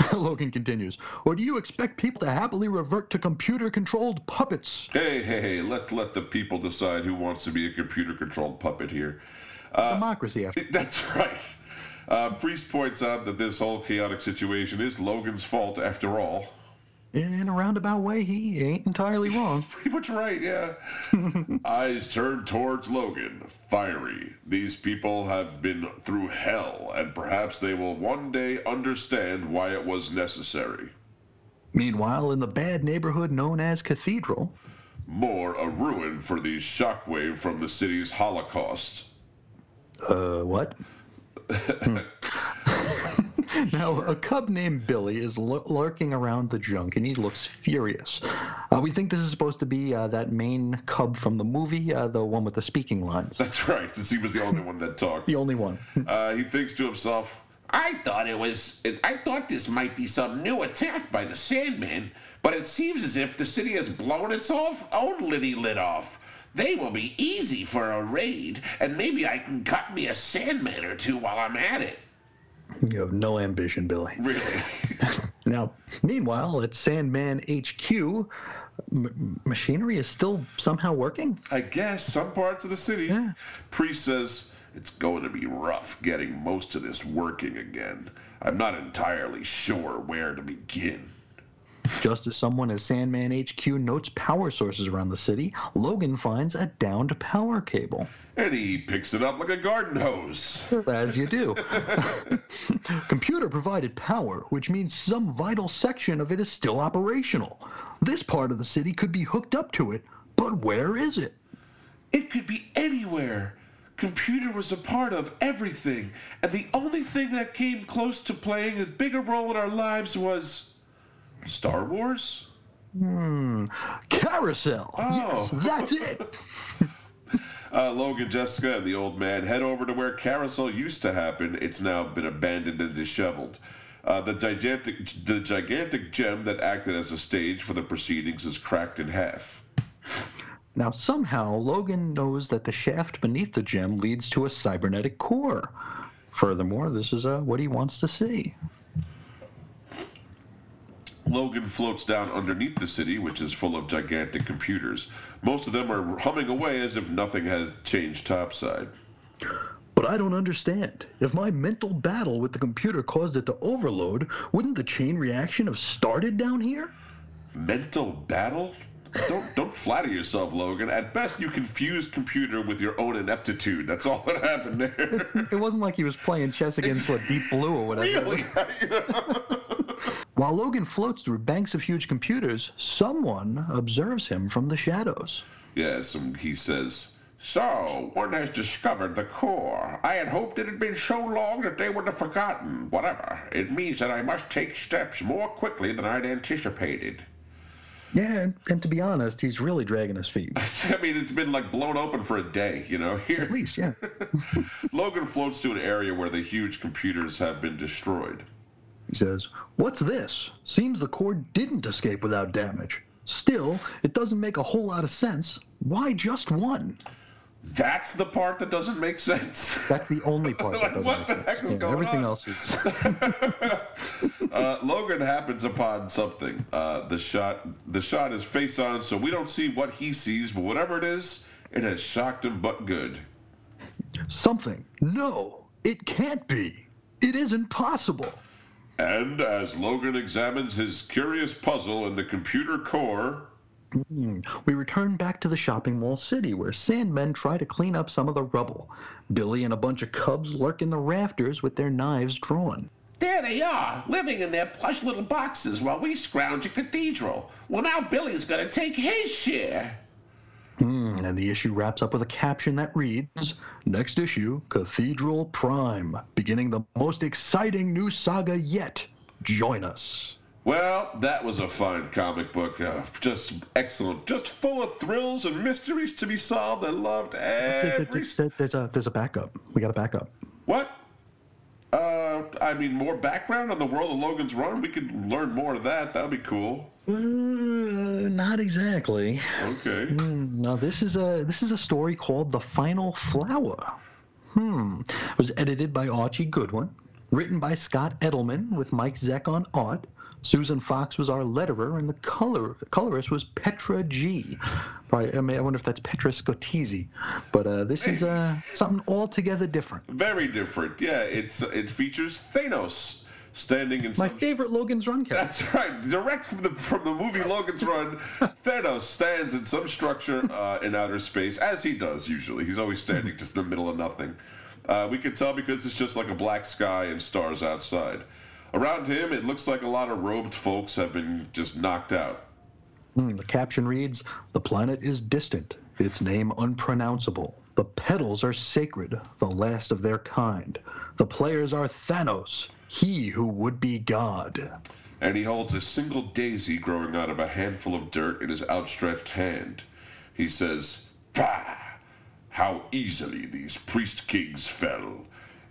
Logan continues, Or do you expect people to happily revert to computer controlled puppets? Hey, hey, hey, let's let the people decide who wants to be a computer controlled puppet here. Democracy, after That's right. Uh, Priest points out that this whole chaotic situation is Logan's fault after all. In a roundabout way, he ain't entirely wrong. Pretty much right, yeah. Eyes turned towards Logan, fiery. These people have been through hell, and perhaps they will one day understand why it was necessary. Meanwhile, in the bad neighborhood known as Cathedral, More a ruin for the shockwave from the city's Holocaust. uh, what? Now, a cub named Billy is lur- lurking around the junk, and he looks furious. Uh, we think this is supposed to be uh, that main cub from the movie, uh, the one with the speaking lines. That's right, since he was the only one that talked. The only one. Uh, he thinks to himself, I thought it was. I thought this might be some new attack by the Sandman, but it seems as if the city has blown its off, own liddy lid off. They will be easy for a raid, and maybe I can cut me a Sandman or two while I'm at it. You have no ambition, Billy. really? Now, meanwhile, at Sandman HQ, m- machinery is still somehow working. I guess some parts of the city. Yeah. Priest says it's going to be rough getting most of this working again. I'm not entirely sure where to begin. Just as someone at Sandman HQ notes power sources around the city, Logan finds a downed power cable. And he picks it up like a garden hose. As you do. Computer provided power, which means some vital section of it is still operational. This part of the city could be hooked up to it, but where is it? It could be anywhere. Computer was a part of everything, and the only thing that came close to playing a bigger role in our lives was Star Wars. Hmm. Carousel! Oh. Yes, that's it! Uh, Logan, Jessica, and the old man head over to where carousel used to happen. It's now been abandoned and disheveled. Uh, the gigantic, the gigantic gem that acted as a stage for the proceedings is cracked in half. Now, somehow, Logan knows that the shaft beneath the gem leads to a cybernetic core. Furthermore, this is uh, what he wants to see. Logan floats down underneath the city, which is full of gigantic computers. Most of them are humming away as if nothing has changed topside. But I don't understand. If my mental battle with the computer caused it to overload, wouldn't the chain reaction have started down here? Mental battle? Don't don't flatter yourself, Logan. At best, you confused computer with your own ineptitude. That's all that happened there. It wasn't like he was playing chess against a deep blue or whatever. really? While Logan floats through banks of huge computers, someone observes him from the shadows. yes, um, he says. So, one has discovered the core. I had hoped it had been so long that they would have forgotten. Whatever. It means that I must take steps more quickly than I'd anticipated. Yeah, and, to be honest, he's really dragging his feet. I mean, it's been like blown open for a day, you know. Here, At least, yeah. Logan floats to an area where the huge computers have been destroyed. He says, What's this? Seems the core didn't escape without damage. Still, it doesn't make a whole lot of sense. Why just one? That's the part that doesn't make sense. That's the only part Like, that doesn't what make the sense. heck is Yeah, going everything on? else is. Uh, Logan happens upon something. Uh, the shot, the shot is face on, so we don't see what he sees. But whatever it is, it has shocked him, but good. Something. No, it can't be. It isn't possible. And as Logan examines his curious puzzle in the computer core, Hmm. We return back to the shopping mall city where Sandmen try to clean up some of the rubble. Billy and a bunch of cubs lurk in the rafters with their knives drawn. There they are, living in their plush little boxes while we scrounge a cathedral. Well, now Billy's gonna take his share. Hmm, And the issue wraps up with a caption that reads Next issue, Cathedral Prime, beginning the most exciting new saga yet. Join us. well, that was a fine comic book. Uh, just excellent. Just full of thrills and mysteries to be solved. I loved every. There's a, there's a backup. We got a backup. What? Uh, I mean, more background on the world of Logan's Run. We could learn more of that. That'd be cool. Uh, not exactly. Okay. Hmm, Now this is a this is a story called The Final Flower. Hmm. It was edited by Archie Goodwin, written by Scott Edelman with Mike Zeck on art. Susan Fox was our letterer, and the color colorist was Petra G. Probably, I, mean, I wonder if that's Petra Scotese. But uh, this is uh, something altogether different. Very different. Yeah, it's it features Thanos. Standing in some My some favorite Logan's Run character. That's right. Direct from the from the movie Logan's Run, Thanos stands in some structure uh, in outer space, as he does usually. He's always standing just in the middle of nothing. Uh, we can tell because it's just like a black sky and stars outside. Around him, it looks like a lot of robed folks have been just knocked out. Hmm, the caption reads The planet is distant, its name unpronounceable. The petals are sacred, the last of their kind. The players are Thanos, he who would be God. and he holds a single daisy growing out of a handful of dirt in his outstretched hand. He says, Pah! How easily these priest kings fell.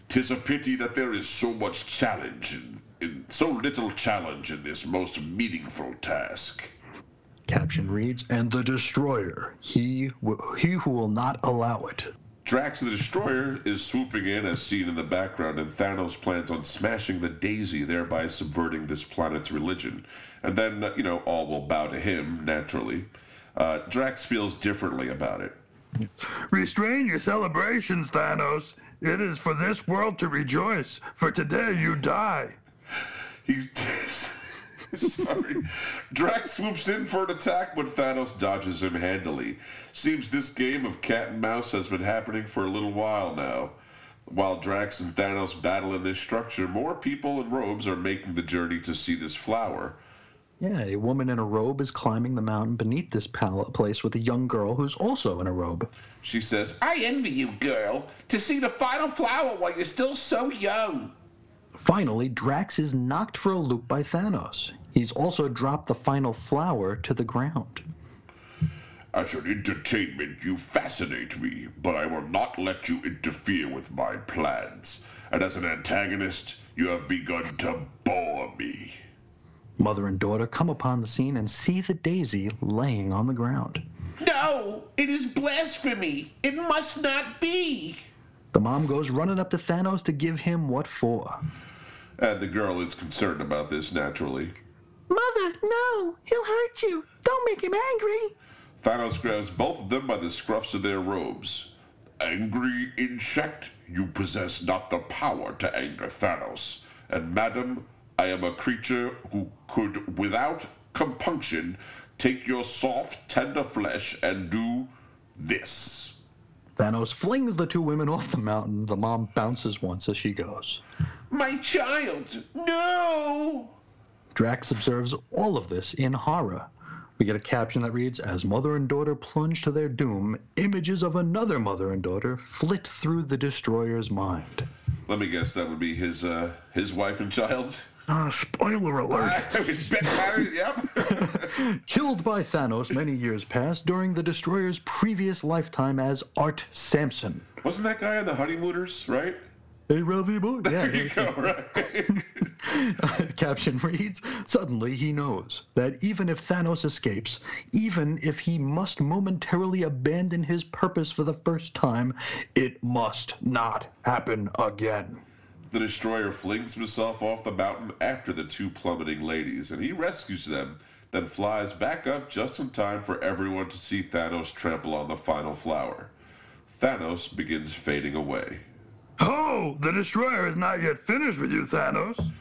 Tis a pity that there is so much challenge in so little challenge in this most meaningful task. Caption reads And the destroyer, he, w- he who will not allow it. Drax the Destroyer is swooping in as seen in the background, and Thanos plans on smashing the daisy, thereby subverting this planet's religion. And then, you know, all will bow to him, naturally. Uh, Drax feels differently about it. Restrain your celebrations, Thanos. It is for this world to rejoice, for today you die. He's sorry. Drax swoops in for an attack, but Thanos dodges him handily. Seems this game of cat and mouse has been happening for a little while now. While Drax and Thanos battle in this structure, more people in robes are making the journey to see this flower. Yeah, a woman in a robe is climbing the mountain beneath this pal- place with a young girl who's also in a robe. She says, I envy you, girl, to see the final flower while you're still so young. Finally, Drax is knocked for a loop by Thanos. He's also dropped the final flower to the ground. As an entertainment, you fascinate me, but I will not let you interfere with my plans. And as an antagonist, you have begun to bore me. Mother and daughter come upon the scene and see the daisy laying on the ground. No, it is blasphemy. It must not be. The mom goes running up to Thanos to give him what for. And the girl is concerned about this naturally. Mother, no! He'll hurt you! Don't make him angry! Thanos grabs both of them by the scruffs of their robes. Angry insect, you possess not the power to anger Thanos. And madam, I am a creature who could, without compunction, take your soft, tender flesh and do this. Thanos flings the two women off the mountain. The mom bounces once as she goes. My child, no! Drax observes all of this in horror. We get a caption that reads As mother and daughter plunge to their doom, images of another mother and daughter flit through the destroyer's mind. Let me guess, that would be his uh, his wife and child. Ah, spoiler alert. I was bet married, yep. Killed by Thanos many years past during the destroyer's previous lifetime as Art Sampson. Wasn't that guy on the honeymooners, right? Hey, Ralphie boy. There you Yeah. go, right? Caption reads Suddenly he knows that even if Thanos escapes, even if he must momentarily abandon his purpose for the first time, it must not happen again. The destroyer flings himself off the mountain after the two plummeting ladies, and he rescues them, then flies back up just in time for everyone to see Thanos trample on the final flower. Thanos begins fading away. Oh, the destroyer is not yet finished with you, Thanos.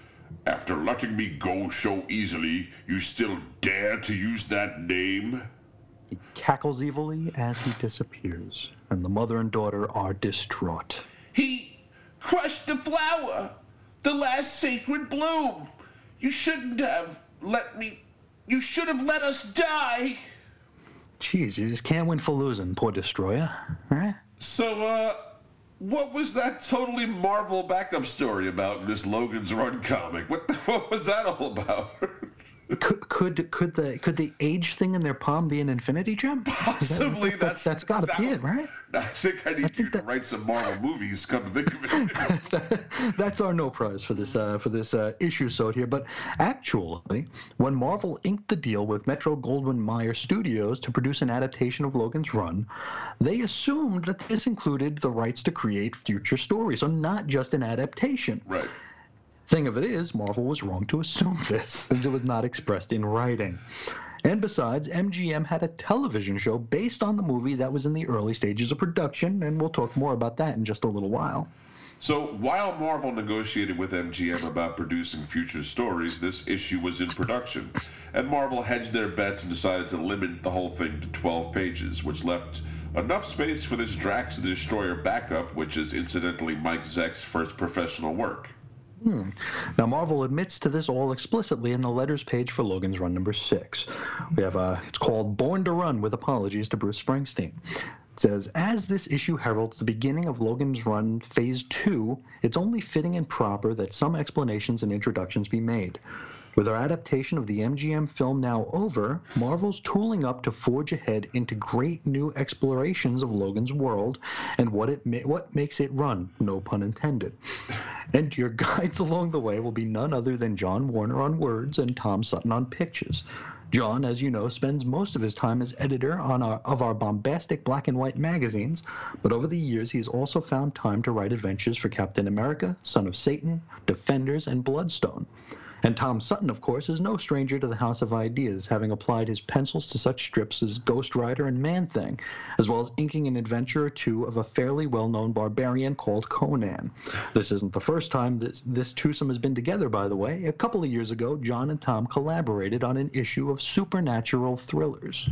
After letting me go so easily, you still dare to use that name? He cackles evilly as he disappears, and the mother and daughter are distraught. He crushed the flower, the last sacred bloom. You shouldn't have let me. You should have let us die. Jeez, you just can't win for losing, poor destroyer. Right? So, uh, what was that totally Marvel backup story about in this Logan's Run comic? What, what was that all about? Could could could the could the age thing in their palm be an infinity gem? Is that- Possibly that's that's got to that be it, right? I think I need you to write some Marvel movies. Come to think of it. That's our no prize for this uh, for this uh, issue so here. But actually, when Marvel inked the deal with Metro Goldwyn Mayer Studios to produce an adaptation of Logan's Run, they assumed that this included the rights to create future stories, so not just an adaptation. right. Thing of it is, Marvel was wrong to assume this, since it was not expressed in writing. And besides, MGM had a television show based on the movie that was in the early stages of production, and we'll talk more about that in just a little while. So while Marvel negotiated with MGM about producing future stories, this issue was in production, and Marvel hedged their bets and decided to limit the whole thing to 12 pages, which left enough space for this Drax the Destroyer backup, which is incidentally Mike Zeck's first professional work. Hmm. Now, Marvel admits to this all explicitly in the letters page for Logan's Run number six. We have a, it's called Born to Run with apologies to Bruce Springsteen. It says, as this issue heralds the beginning of Logan's Run Phase 2, it's only fitting and proper that some explanations and introductions be made. With our adaptation of the MGM film now over, Marvel's tooling up to forge ahead into great new explorations of Logan's world and what it ma- what makes it run, no pun intended. And your guides along the way will be none other than John Warner on words and Tom Sutton on pictures. John, as you know, spends most of his time as editor on our, of our bombastic black and white magazines, but over the years he's also found time to write adventures for Captain America, Son of Satan, Defenders, and Bloodstone. And Tom Sutton, of course, is no stranger to the House of Ideas, having applied his pencils to such strips as Ghost Rider and Man Thing, as well as inking an adventure or two of a fairly well known barbarian called Conan. This isn't the first time this, this twosome has been together, by the way. A couple of years ago, John and Tom collaborated on an issue of supernatural thrillers.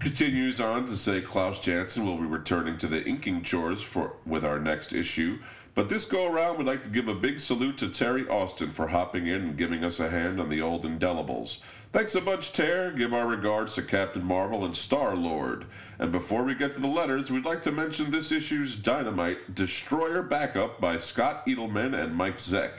Continues on to say Klaus Janson will be returning to the inking chores for with our next issue. But this go around, we'd like to give a big salute to Terry Austin for hopping in and giving us a hand on the old indelibles. Thanks a bunch, Ter. Give our regards to Captain Marvel and Star Lord. And before we get to the letters, we'd like to mention this issue's Dynamite Destroyer Backup by Scott Edelman and Mike Zeck.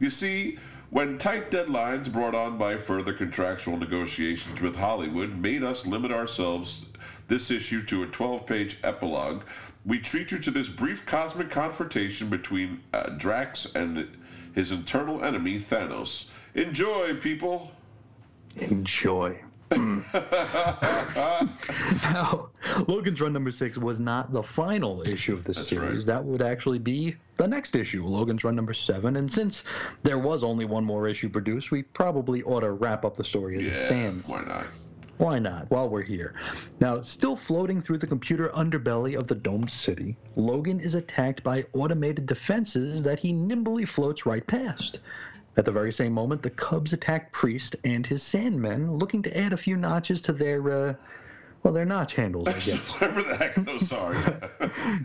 You see, when tight deadlines brought on by further contractual negotiations with Hollywood made us limit ourselves this issue to a 12 page epilogue, we treat you to this brief cosmic confrontation between uh, Drax and his internal enemy, Thanos. Enjoy, people! Enjoy. now, Logan's Run number six was not the final issue of this That's series. right. That would actually be the next issue, Logan's Run number seven. And since there was only one more issue produced, we probably ought to wrap up the story as it stands. why not? Why not? While we're here. Now, still floating through the computer underbelly of the domed city, Logan is attacked by automated defenses that he nimbly floats right past. At the very same moment, the Cubs attack Priest and his Sandmen, looking to add a few notches to their, uh, well, their notch handles, I guess. Whatever the heck those are.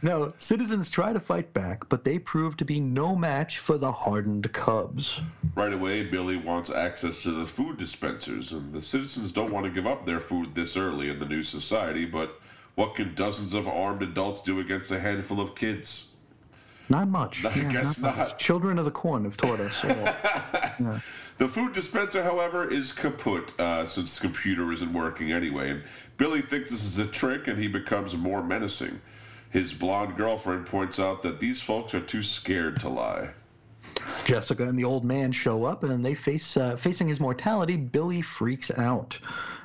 now, citizens try to fight back, but they prove to be no match for the hardened Cubs. Right away, Billy wants access to the food dispensers, and the citizens don't want to give up their food this early in the new society, but what can dozens of armed adults do against a handful of kids? Not much. I guess much. not. Children of the Corn have taught us. all. The food dispenser, however, is kaput uh, since the computer isn't working anyway, and Billy thinks this is a trick and he becomes more menacing. His blonde girlfriend points out that these folks are too scared to lie. Jessica and the old man show up, and they face uh, facing his mortality. Billy freaks out.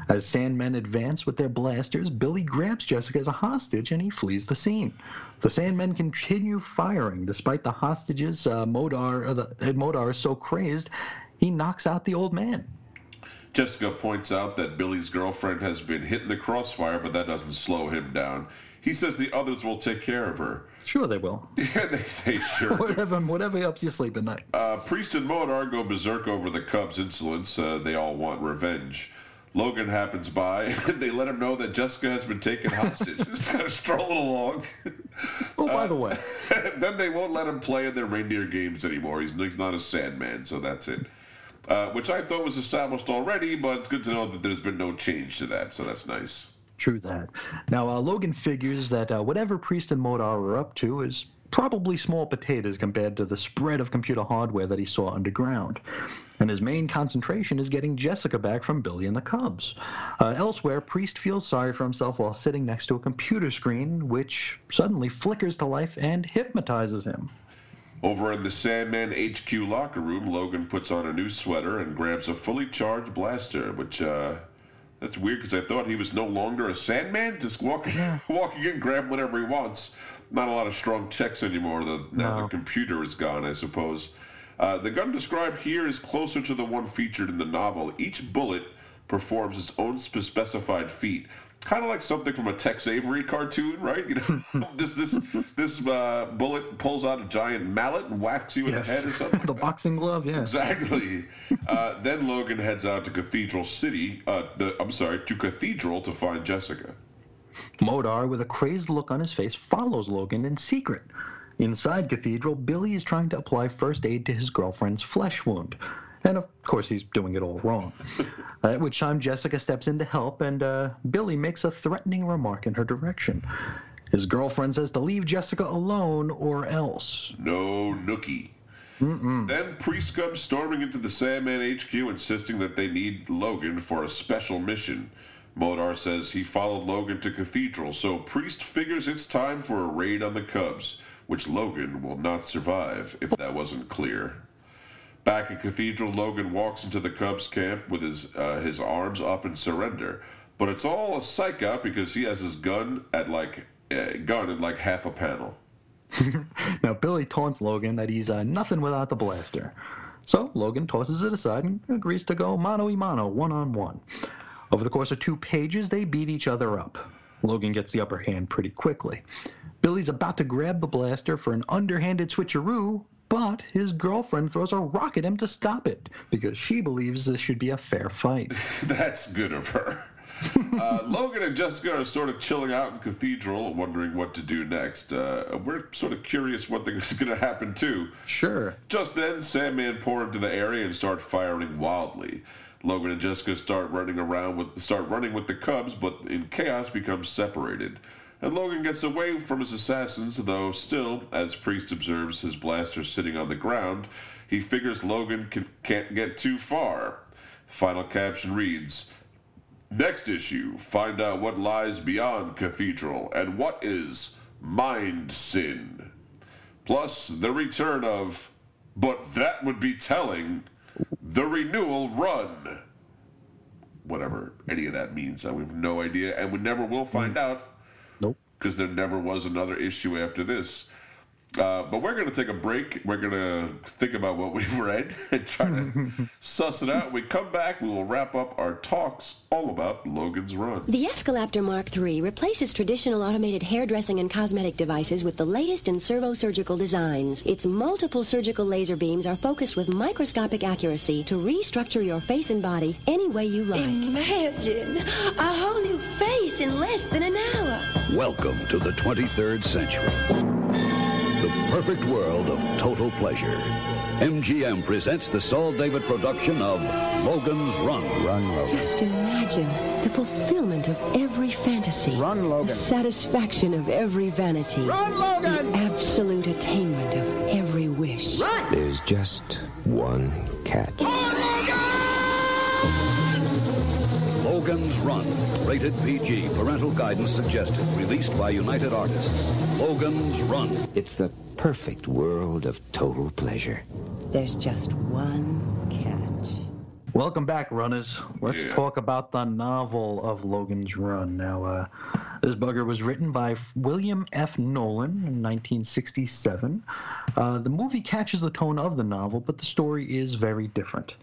As Sandmen advance with their blasters, Billy grabs Jessica as a hostage, and he flees the scene. The Sandmen continue firing despite the hostages. Uh, Modar, uh, the, Modar is so crazed, he knocks out the old man. Jessica points out that Billy's girlfriend has been hit in the crossfire, but that doesn't slow him down. He says the others will take care of her. Sure, they will. Yeah, they, they sure. Whatever, whatever helps you sleep at night. Uh, Priest and Modar go berserk over the Cubs' insolence. Uh, they all want revenge. Logan happens by, and they let him know that Jessica has been taken hostage. Just kind of strolling along. Oh, by the way, then they won't let him play in their reindeer games anymore. He's, he's not a Sandman, so that's it. Uh, which I thought was established already, but it's good to know that there's been no change to that, so that's nice. True that. Now, uh, Logan figures that uh, whatever Priest and Modar are up to is probably small potatoes compared to the spread of computer hardware that he saw underground. And his main concentration is getting Jessica back from Billy and the Cubs. Uh, elsewhere, Priest feels sorry for himself while sitting next to a computer screen, which suddenly flickers to life and hypnotizes him. Over in the Sandman HQ locker room, Logan puts on a new sweater and grabs a fully charged blaster, which, uh, that's weird because I thought he was no longer a Sandman, just walking, walking in, grab whatever he wants. Not a lot of strong checks anymore. The, now the computer is gone, I suppose. Uh, the gun described here is closer to the one featured in the novel. Each bullet performs its own specified feat, kind of like something from a Tex Avery cartoon, right? You know, this this this uh, bullet pulls out a giant mallet and whacks you in the head or something. the boxing glove, yeah. Exactly. Uh, then Logan heads out to Cathedral City. Uh, the, I'm sorry, to Cathedral to find Jessica. Modar, with a crazed look on his face, follows Logan in secret. Inside Cathedral, Billy is trying to apply first aid to his girlfriend's flesh wound. And of course, he's doing it all wrong. At which time, Jessica steps in to help, and uh, Billy makes a threatening remark in her direction. His girlfriend says to leave Jessica alone or else. No nookie. Then Priest comes storming into the Sandman HQ, insisting that they need Logan for a special mission. Modar says he followed Logan to Cathedral, so Priest figures it's time for a raid on the Cubs, which Logan will not survive, if that wasn't clear. Back at Cathedral, Logan walks into the Cubs camp with his uh, his arms up in surrender, but it's all a psych out because he has his gun at like uh, gun in like half a panel. Now, Billy taunts Logan that he's uh, nothing without the blaster. So, Logan tosses it aside and agrees to go mano a mano, one on one. Over the course of two pages, they beat each other up. Logan gets the upper hand pretty quickly. Billy's about to grab the blaster for an underhanded switcheroo, but his girlfriend throws a rock at him to stop it because she believes this should be a fair fight. That's good of her. uh, Logan and Jessica are sort of chilling out in Cathedral, wondering what to do next. Uh, we're sort of curious what is going to happen too. Sure. Just then, Sandman pour into the area and start firing wildly. Logan and Jessica start running around with start running with the Cubs, but in chaos become separated. And Logan gets away from his assassins, though still, as Priest observes his blaster sitting on the ground, he figures Logan can, can't get too far. Final caption reads Next issue, find out what lies beyond Cathedral and what is Mind Sin. Plus, the return of, but that would be telling, the renewal run. Whatever any of that means, I have no idea, and we never will find hmm. out Nope. Because there never was another issue after this. Uh, but we're going to take a break. We're going to think about what we've read and try to suss it out. When we come back, we will wrap up our talks all about Logan's Run. The Escalaptor Mark III replaces traditional automated hairdressing and cosmetic devices with the latest in servo-surgical designs. Its multiple surgical laser beams are focused with microscopic accuracy to restructure your face and body any way you like. Imagine a whole new face in less than an hour. Welcome to the 23rd century. The perfect world of total pleasure. MGM presents the Saul David production of Logan's Run. Run, Logan. Just imagine the fulfillment of every fantasy. Run, Logan. The satisfaction of every vanity. Run, Logan! The absolute attainment of every wish. Run! There's just one catch. Logan's Run. Rated PG. Parental guidance suggested. Released by United Artists. Logan's Run. It's the perfect world of total pleasure. There's just one catch. Welcome back, runners. Let's Yeah. talk about the novel of Logan's Run. Now, uh, this bugger was written by William F. Nolan in 1967. Uh, the movie catches the tone of the novel, but the story is very different.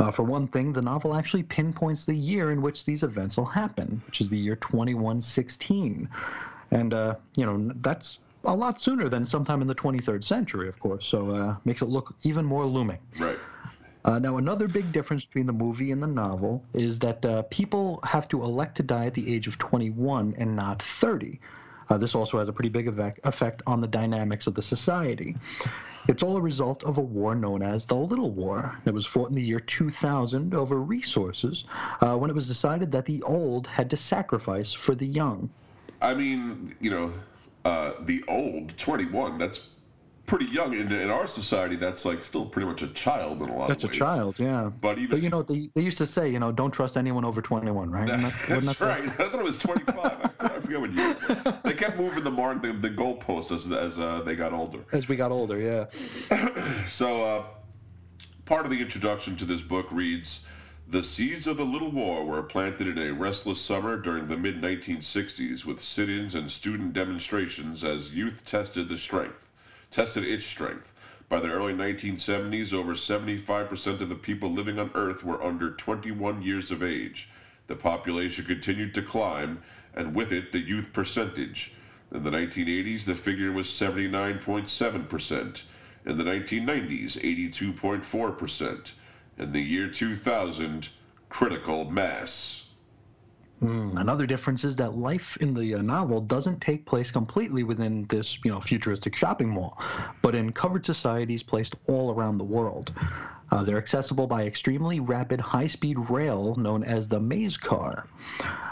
Uh, for one thing, the novel actually pinpoints the year in which these events will happen, which is the year 2116. And, uh, you know, that's a lot sooner than sometime in the 23rd century, of course, so uh, makes it look even more looming. Right. Uh, now, another big difference between the movie and the novel is that uh, people have to elect to die at the age of 21 and not 30. Uh, this also has a pretty big effect, on the dynamics of the society. It's all a result of a war known as the Little War. It was fought in the year 2000 over resources uh, when it was decided that the old had to sacrifice for the young. I mean, you know, uh, the old 21, that's pretty young. In, in our society, that's like still pretty much a child in a lot That's of ways. That's a child, yeah. But even you know, they, they used to say, you know, don't trust anyone over 21, right? That- That's that right. I thought it was 25. I, forget, I forget what year. They kept moving the mark, the, the goalpost as as uh, they got older. As we got older, yeah. So, uh, part of the introduction to this book reads The seeds of the Little War were planted in a restless summer during the mid 1960s with sit ins and student demonstrations as youth tested the strength, tested its strength. By the early 1970s, over 75% of the people living on Earth were under 21 years of age. The population continued to climb, and with it, the youth percentage. In the 1980s, the figure was 79.7%. In the 1990s, 82.4%. In the year 2000, critical mass. Mm, Another difference is that life in the uh, novel doesn't take place completely within this, you know, futuristic shopping mall, but in covered societies placed all around the world. Uh, they're accessible by extremely rapid high-speed rail known as the maze car.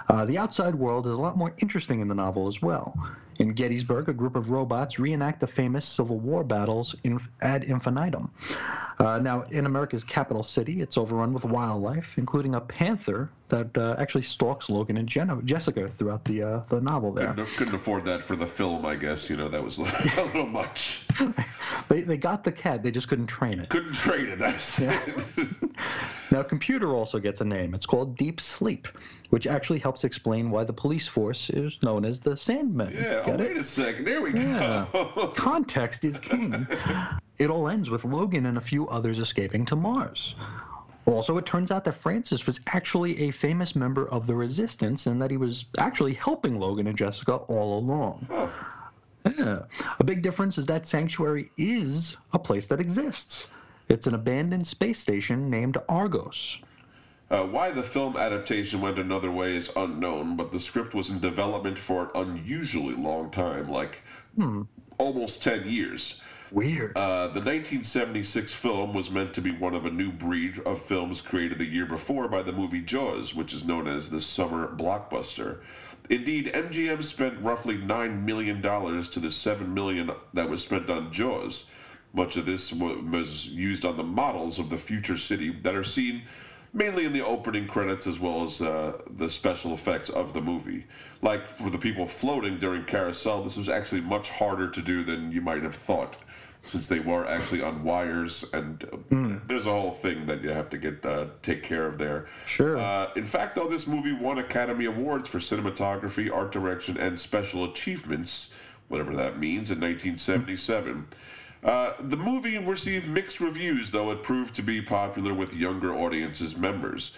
Uh, the outside world is a lot more interesting in the novel as well. In Gettysburg, a group of robots reenact the famous Civil War battles in, ad infinitum. Uh, now, in America's capital city, it's overrun with wildlife, including a panther that uh, actually stalks Logan and Jenna, Jessica throughout the uh, the novel. There, Couldn't, couldn't afford that for the film, I guess. You know, that was a little much. they they got the cat, they just couldn't train it. Couldn't train it. That's Now, computer also gets a name. It's called Deep Sleep, which actually helps explain why the police force is known as the Sandmen. Yeah, oh, wait a second. There we Yeah. go. Context is king. It all ends with Logan and a few others escaping to Mars. Also, it turns out that Francis was actually a famous member of the Resistance and that he was actually helping Logan and Jessica all along. Yeah. A big difference is that Sanctuary is a place that exists. It's an abandoned space station named Argos. Uh, why the film adaptation went another way is unknown, but the script was in development for an unusually long time, like almost 10 years. Weird. Uh, the 1976 film was meant to be one of a new breed of films created the year before by the movie Jaws, which is known as the summer blockbuster. Indeed, MGM spent roughly $9 million to the 7 million that was spent on Jaws. Much of this was used on the models of the future city that are seen mainly in the opening credits as well as uh, the special effects of the movie. Like for the people floating during Carousel, this was actually much harder to do than you might have thought, since they were actually on wires, and uh, there's a whole thing that you have to get uh, take care of there. Sure. Uh, in fact, though, this movie won Academy Awards for cinematography, art direction, and special achievements, whatever that means, in 1977. Uh, the movie received mixed reviews, though it proved to be popular with younger audiences members.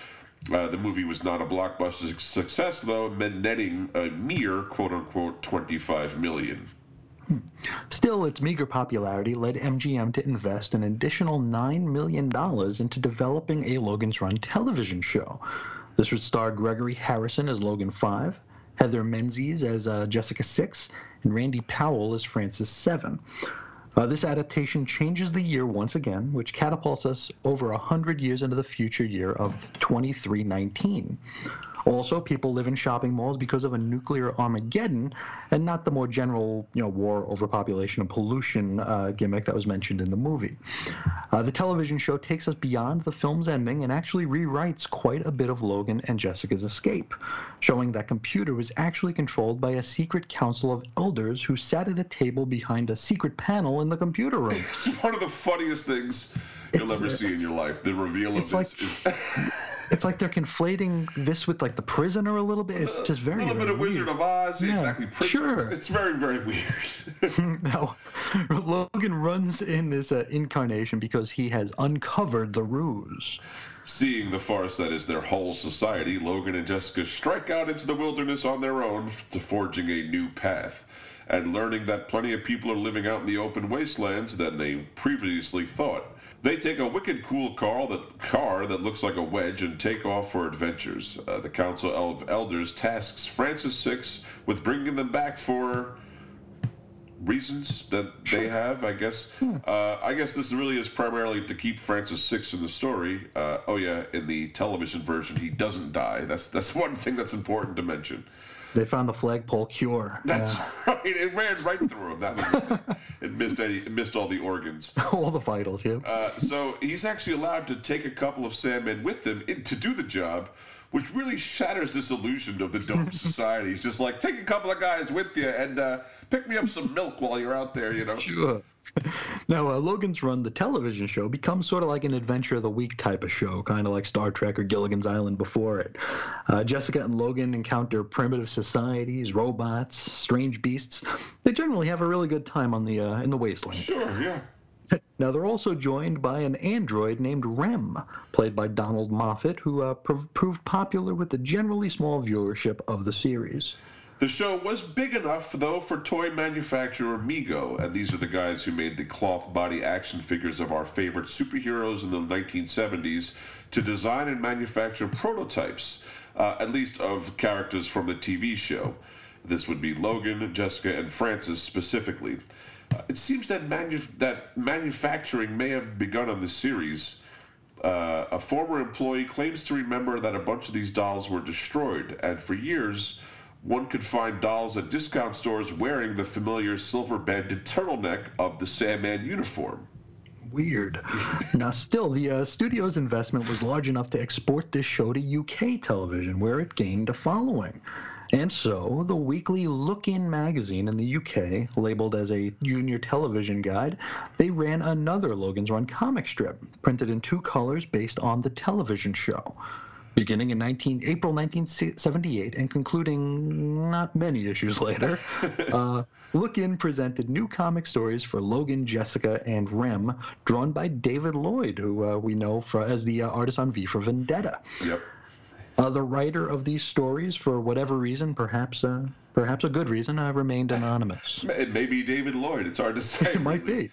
Uh, the movie was not a blockbuster success, though, netting a mere "quote unquote" 25 million. Still, its meager popularity led MGM to invest an additional $9 million into developing a Logan's Run television show. This would star Gregory Harrison as Logan 5, Heather Menzies as uh, Jessica 6, and Randy Powell as Francis 7. Uh, this adaptation changes the year once again, which catapults us over 100 years into the future year of 2319. Also, people live in shopping malls because of a nuclear Armageddon, and not the more general, you know, war, overpopulation, and pollution uh, gimmick that was mentioned in the movie. Uh, the television show takes us beyond the film's ending and actually rewrites quite a bit of Logan and Jessica's escape, showing that computer was actually controlled by a secret council of elders who sat at a table behind a secret panel in the computer room. It's one of the funniest things you'll It's- ever see in your life. The reveal of this like- is It's like they're conflating this with like the prisoner a little bit. It's just very a very, little bit of Wizard of Oz. Yeah, exactly. Sure. It's very, very weird. now, Logan runs in this uh, incarnation because he has uncovered the ruse. Seeing the farce that is their whole society, Logan and Jessica strike out into the wilderness on their own to forging a new path. And learning that plenty of people are living out in the open wastelands than they previously thought. They take a wicked cool car that, car that looks like a wedge and take off for adventures. Uh, the Council of Elders tasks Francis Six with bringing them back for reasons that they have, I guess. Uh, I guess this really is primarily to keep Francis Six in the story. Uh, oh yeah, in the television version, he doesn't die. That's that's one thing that's important to mention. They found the flagpole cure. That's Yeah. right. It ran right through him. That was it. missed any, it missed all the organs. all the vitals, yeah. Uh, so he's actually allowed to take a couple of Sandmen with him in, to do the job, which really shatters this illusion of the dope society. He's just like, take a couple of guys with you and uh, pick me up some milk while you're out there, you know? Sure. now, uh, Logan's Run, the television show, becomes sort of like an Adventure of the Week type of show, kind of like Star Trek or Gilligan's Island before it. Uh, Jessica and Logan encounter primitive societies, robots, strange beasts. They generally have a really good time on the uh, in the wasteland. Sure, yeah. Now, they're also joined by an android named Rem, played by Donald Moffat, who uh, prov- proved popular with the generally small viewership of the series. The show was big enough, though, for toy manufacturer Mego, and these are the guys who made the cloth body action figures of our favorite superheroes in the 1970s, to design and manufacture prototypes, uh, at least of characters from the TV show. This would be Logan, Jessica, and Francis specifically. Uh, it seems that, manu- that manufacturing may have begun on the series. Uh, a former employee claims to remember that a bunch of these dolls were destroyed, and for years, one could find dolls at discount stores wearing the familiar silver banded turtleneck of the Sandman uniform. Weird. now, still, the uh, studio's investment was large enough to export this show to UK television, where it gained a following. And so, the weekly Look In magazine in the UK, labeled as a junior television guide, they ran another Logan's Run comic strip, printed in two colors based on the television show. Beginning in 19, April 1978 and concluding not many issues later, uh, Look In presented new comic stories for Logan, Jessica, and Rem, drawn by David Lloyd, who uh, we know for, as the uh, artist on V for Vendetta. Yep. Uh, the writer of these stories, for whatever reason, perhaps uh, perhaps a good reason, I remained anonymous. It may be David Lloyd. It's hard to say. It might really.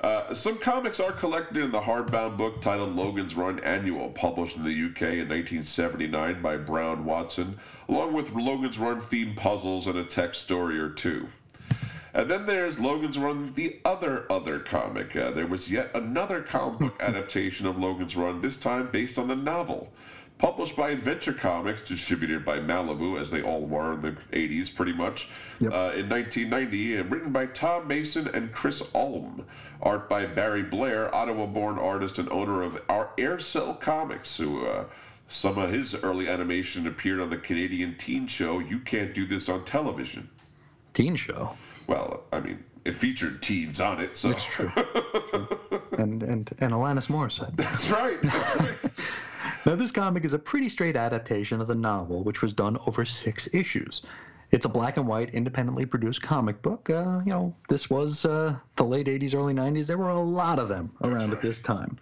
Uh, some comics are collected in the hardbound book titled Logan's Run Annual, published in the UK in 1979 by Brown Watson, along with Logan's Run themed puzzles and a text story or two. And then there's Logan's Run, the other other comic. Uh, there was yet another comic book adaptation of Logan's Run, this time based on the novel. Published by Adventure Comics, distributed by Malibu, as they all were in the 80s, pretty much, Yep. uh, in 1990, and written by Tom Mason and Chris Ulm. Art by Barry Blair, Ottawa born artist and owner of our Aircel Comics, who uh, some of his early animation appeared on the Canadian teen show You Can't Do This on Television. Teen show. Well, I mean, it featured teens on it, so. That's true. and, and, and Alanis Morissette. That's right. That's right. Now, this comic is a pretty straight adaptation of the novel, which was done over six issues. It's a black and white, independently produced comic book. Uh, you know, this was uh, the late 80s, early 90s. There were a lot of them around at this time.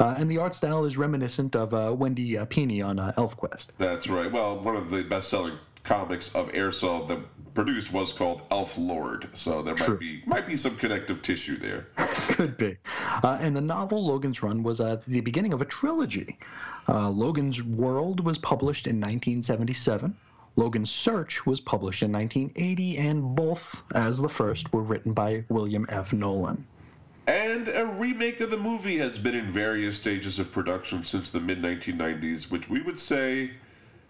Uh, and the art style is reminiscent of uh, Wendy uh, Pini on uh, ElfQuest. That's right. Well, one of the best-selling comics of Aircel that produced was called Elf Lord, so there might be might be some connective tissue there. Could be. Uh, and the novel Logan's Run was uh, the beginning of a trilogy. Uh, Logan's World was published in 1977. Logan's Search was published in 1980, and both, as the first, were written by William F. Nolan. And a remake of the movie has been in various stages of production since the mid 1990s, which we would say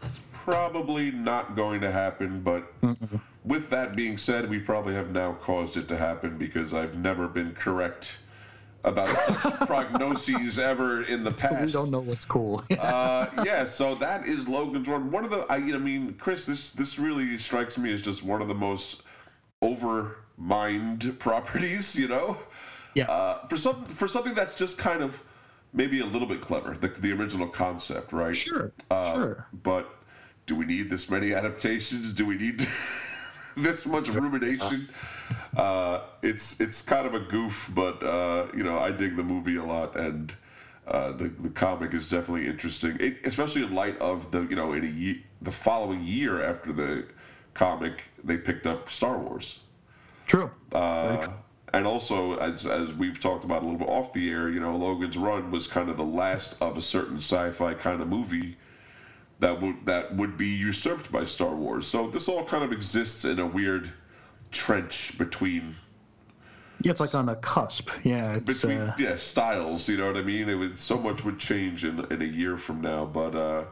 is probably not going to happen. But with that being said, we probably have now caused it to happen because I've never been correct about such prognoses ever in the past. We don't know what's cool. uh, yeah, so that is Logan's Run. One of the, I, I mean, Chris, this this really strikes me as just one of the most overmined properties. You know, yeah. uh, for some for something that's just kind of maybe a little bit clever, the the original concept, right? Sure, Uh, sure. But do we need this many adaptations? Do we need this much rumination? Uh, it's it's kind of a goof, but uh, you know I dig the movie a lot, and uh, the the comic is definitely interesting, it, especially in light of the you know in a ye- the following year after the comic they picked up Star Wars. True. Uh, and also, as, as we've talked about a little bit off the air, you know, Logan's Run was kind of the last of a certain sci-fi kind of movie that would that would be usurped by Star Wars. So this all kind of exists in a weird trench between Yeah, it's like on a cusp. Yeah, it's between uh, yeah styles. You know what I mean? It would so much would change in in a year from now, but. uh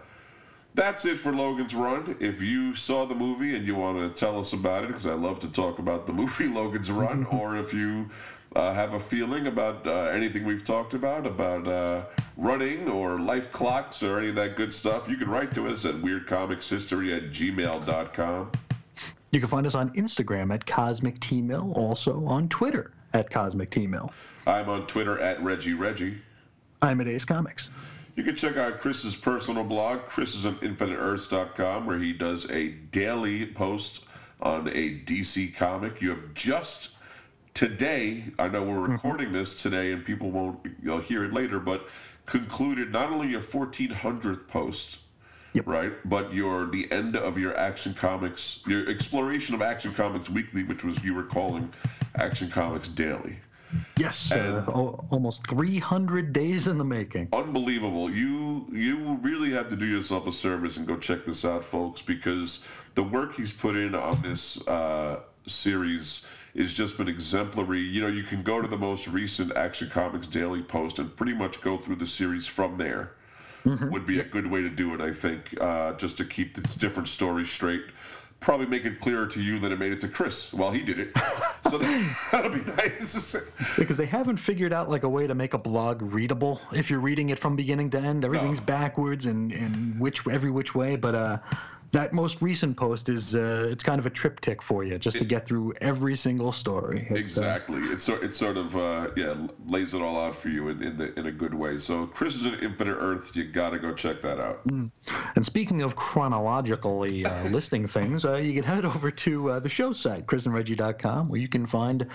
that's it for Logan's Run. If you saw the movie and you want to tell us about it, because I love to talk about the movie Logan's Run, or if you uh, have a feeling about uh, anything we've talked about, about uh, running or life clocks or any of that good stuff, you can write to us at weirdcomicshistory at gmail.com. you can find us on Instagram at Cosmic T Mill, also on Twitter at Cosmic T Mill. I'm on Twitter at Reggie Reggie. I'm at Ace Comics. You can check out Chris's personal blog. Chris is on InfiniteEarths.com, where he does a daily post on a DC comic. You have just today, I know we're recording this today, and people won't you know, hear it later, but concluded not only your 1400th post, Yep. right, but your the end of your Action Comics, your exploration of Action Comics Weekly, which was you were calling Action Comics Daily. Yes, uh, o- almost 300 days in the making. unbelievable. You you really have to do yourself a service and go check this out, folks, because the work he's put in on this uh, series has just been exemplary. You know, you can go to the most recent Action Comics Daily post and pretty much go through the series from there. Would be a good way to do it, I think, uh, just to keep the different stories straight. Probably make it clearer to you than it made it to Chris while he did it. So that'll be nice. Because they haven't figured out like a way to make a blog readable if you're reading it from beginning to end. Everything's backwards and, and which every which way. But uh, that most recent post is uh, it's kind of a triptych for you just to get through every single story. It's, uh, Exactly. It's sort it sort of uh, yeah lays it all out for you in, in the in a good way. So Chris is in Infinite Earths. You gotta go check that out. And speaking of chronologically uh, listing things, uh, you can head over to uh, the show site, chrisandreggie.com, where you can find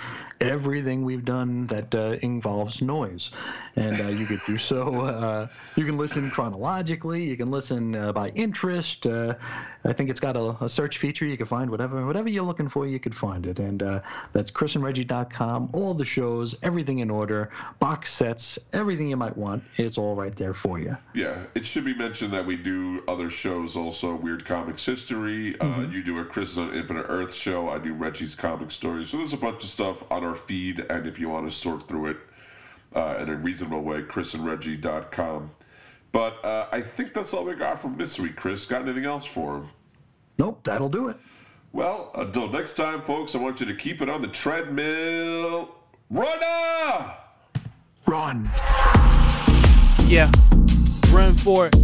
everything we've done that uh, involves noise. And uh, you could do so. Uh, you can listen chronologically. You can listen uh, by interest. Uh, I think it's got a, a search feature. You can find whatever whatever you're looking for. You could find it. And uh, that's chrisandreggie.com. All the shows, everything in order, box sets, everything you might want. It's all right there for you. Yeah, it should be mentioned that we do other shows also. Weird Comics History. Uh, you do a Chris on Infinite Earth show. I do Reggie's Comic Stories. So there's a bunch of stuff on our feed, and if you want to sort through it uh, in a reasonable way, chrisandreggie.com. But uh, I think that's all we got from this week, Chris. Got anything else for him? Nope, that'll do it. Well, until next time, folks, I want you to keep it on the treadmill. Run! Run. Yeah, run for it.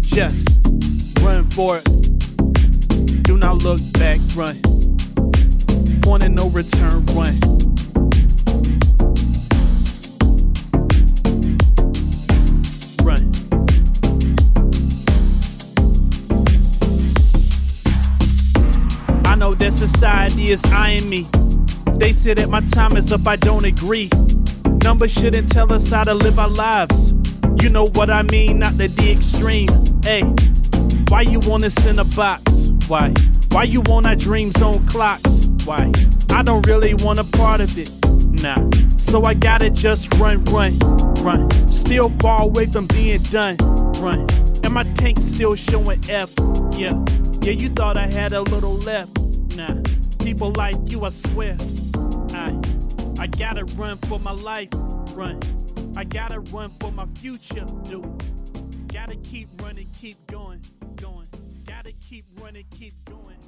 Just run for it. Do not look back, run. Point of no return, run. Run. I know that society is eyeing me. They say that my time is up, I don't agree. Numbers shouldn't tell us how to live our lives. You know what I mean, not the the extreme. Hey, why you want us in a box? Why? Why you want our dreams on clocks? Why? I don't really want a part of it. Nah. So I gotta just run, run, run. Still far away from being done. Run. And my tank still showing F. Yeah. Yeah, you thought I had a little left. Nah. People like you, I swear. I I gotta run for my life. Run. I gotta run for my future, dude. Gotta keep running, keep going, going. Gotta keep running, keep going.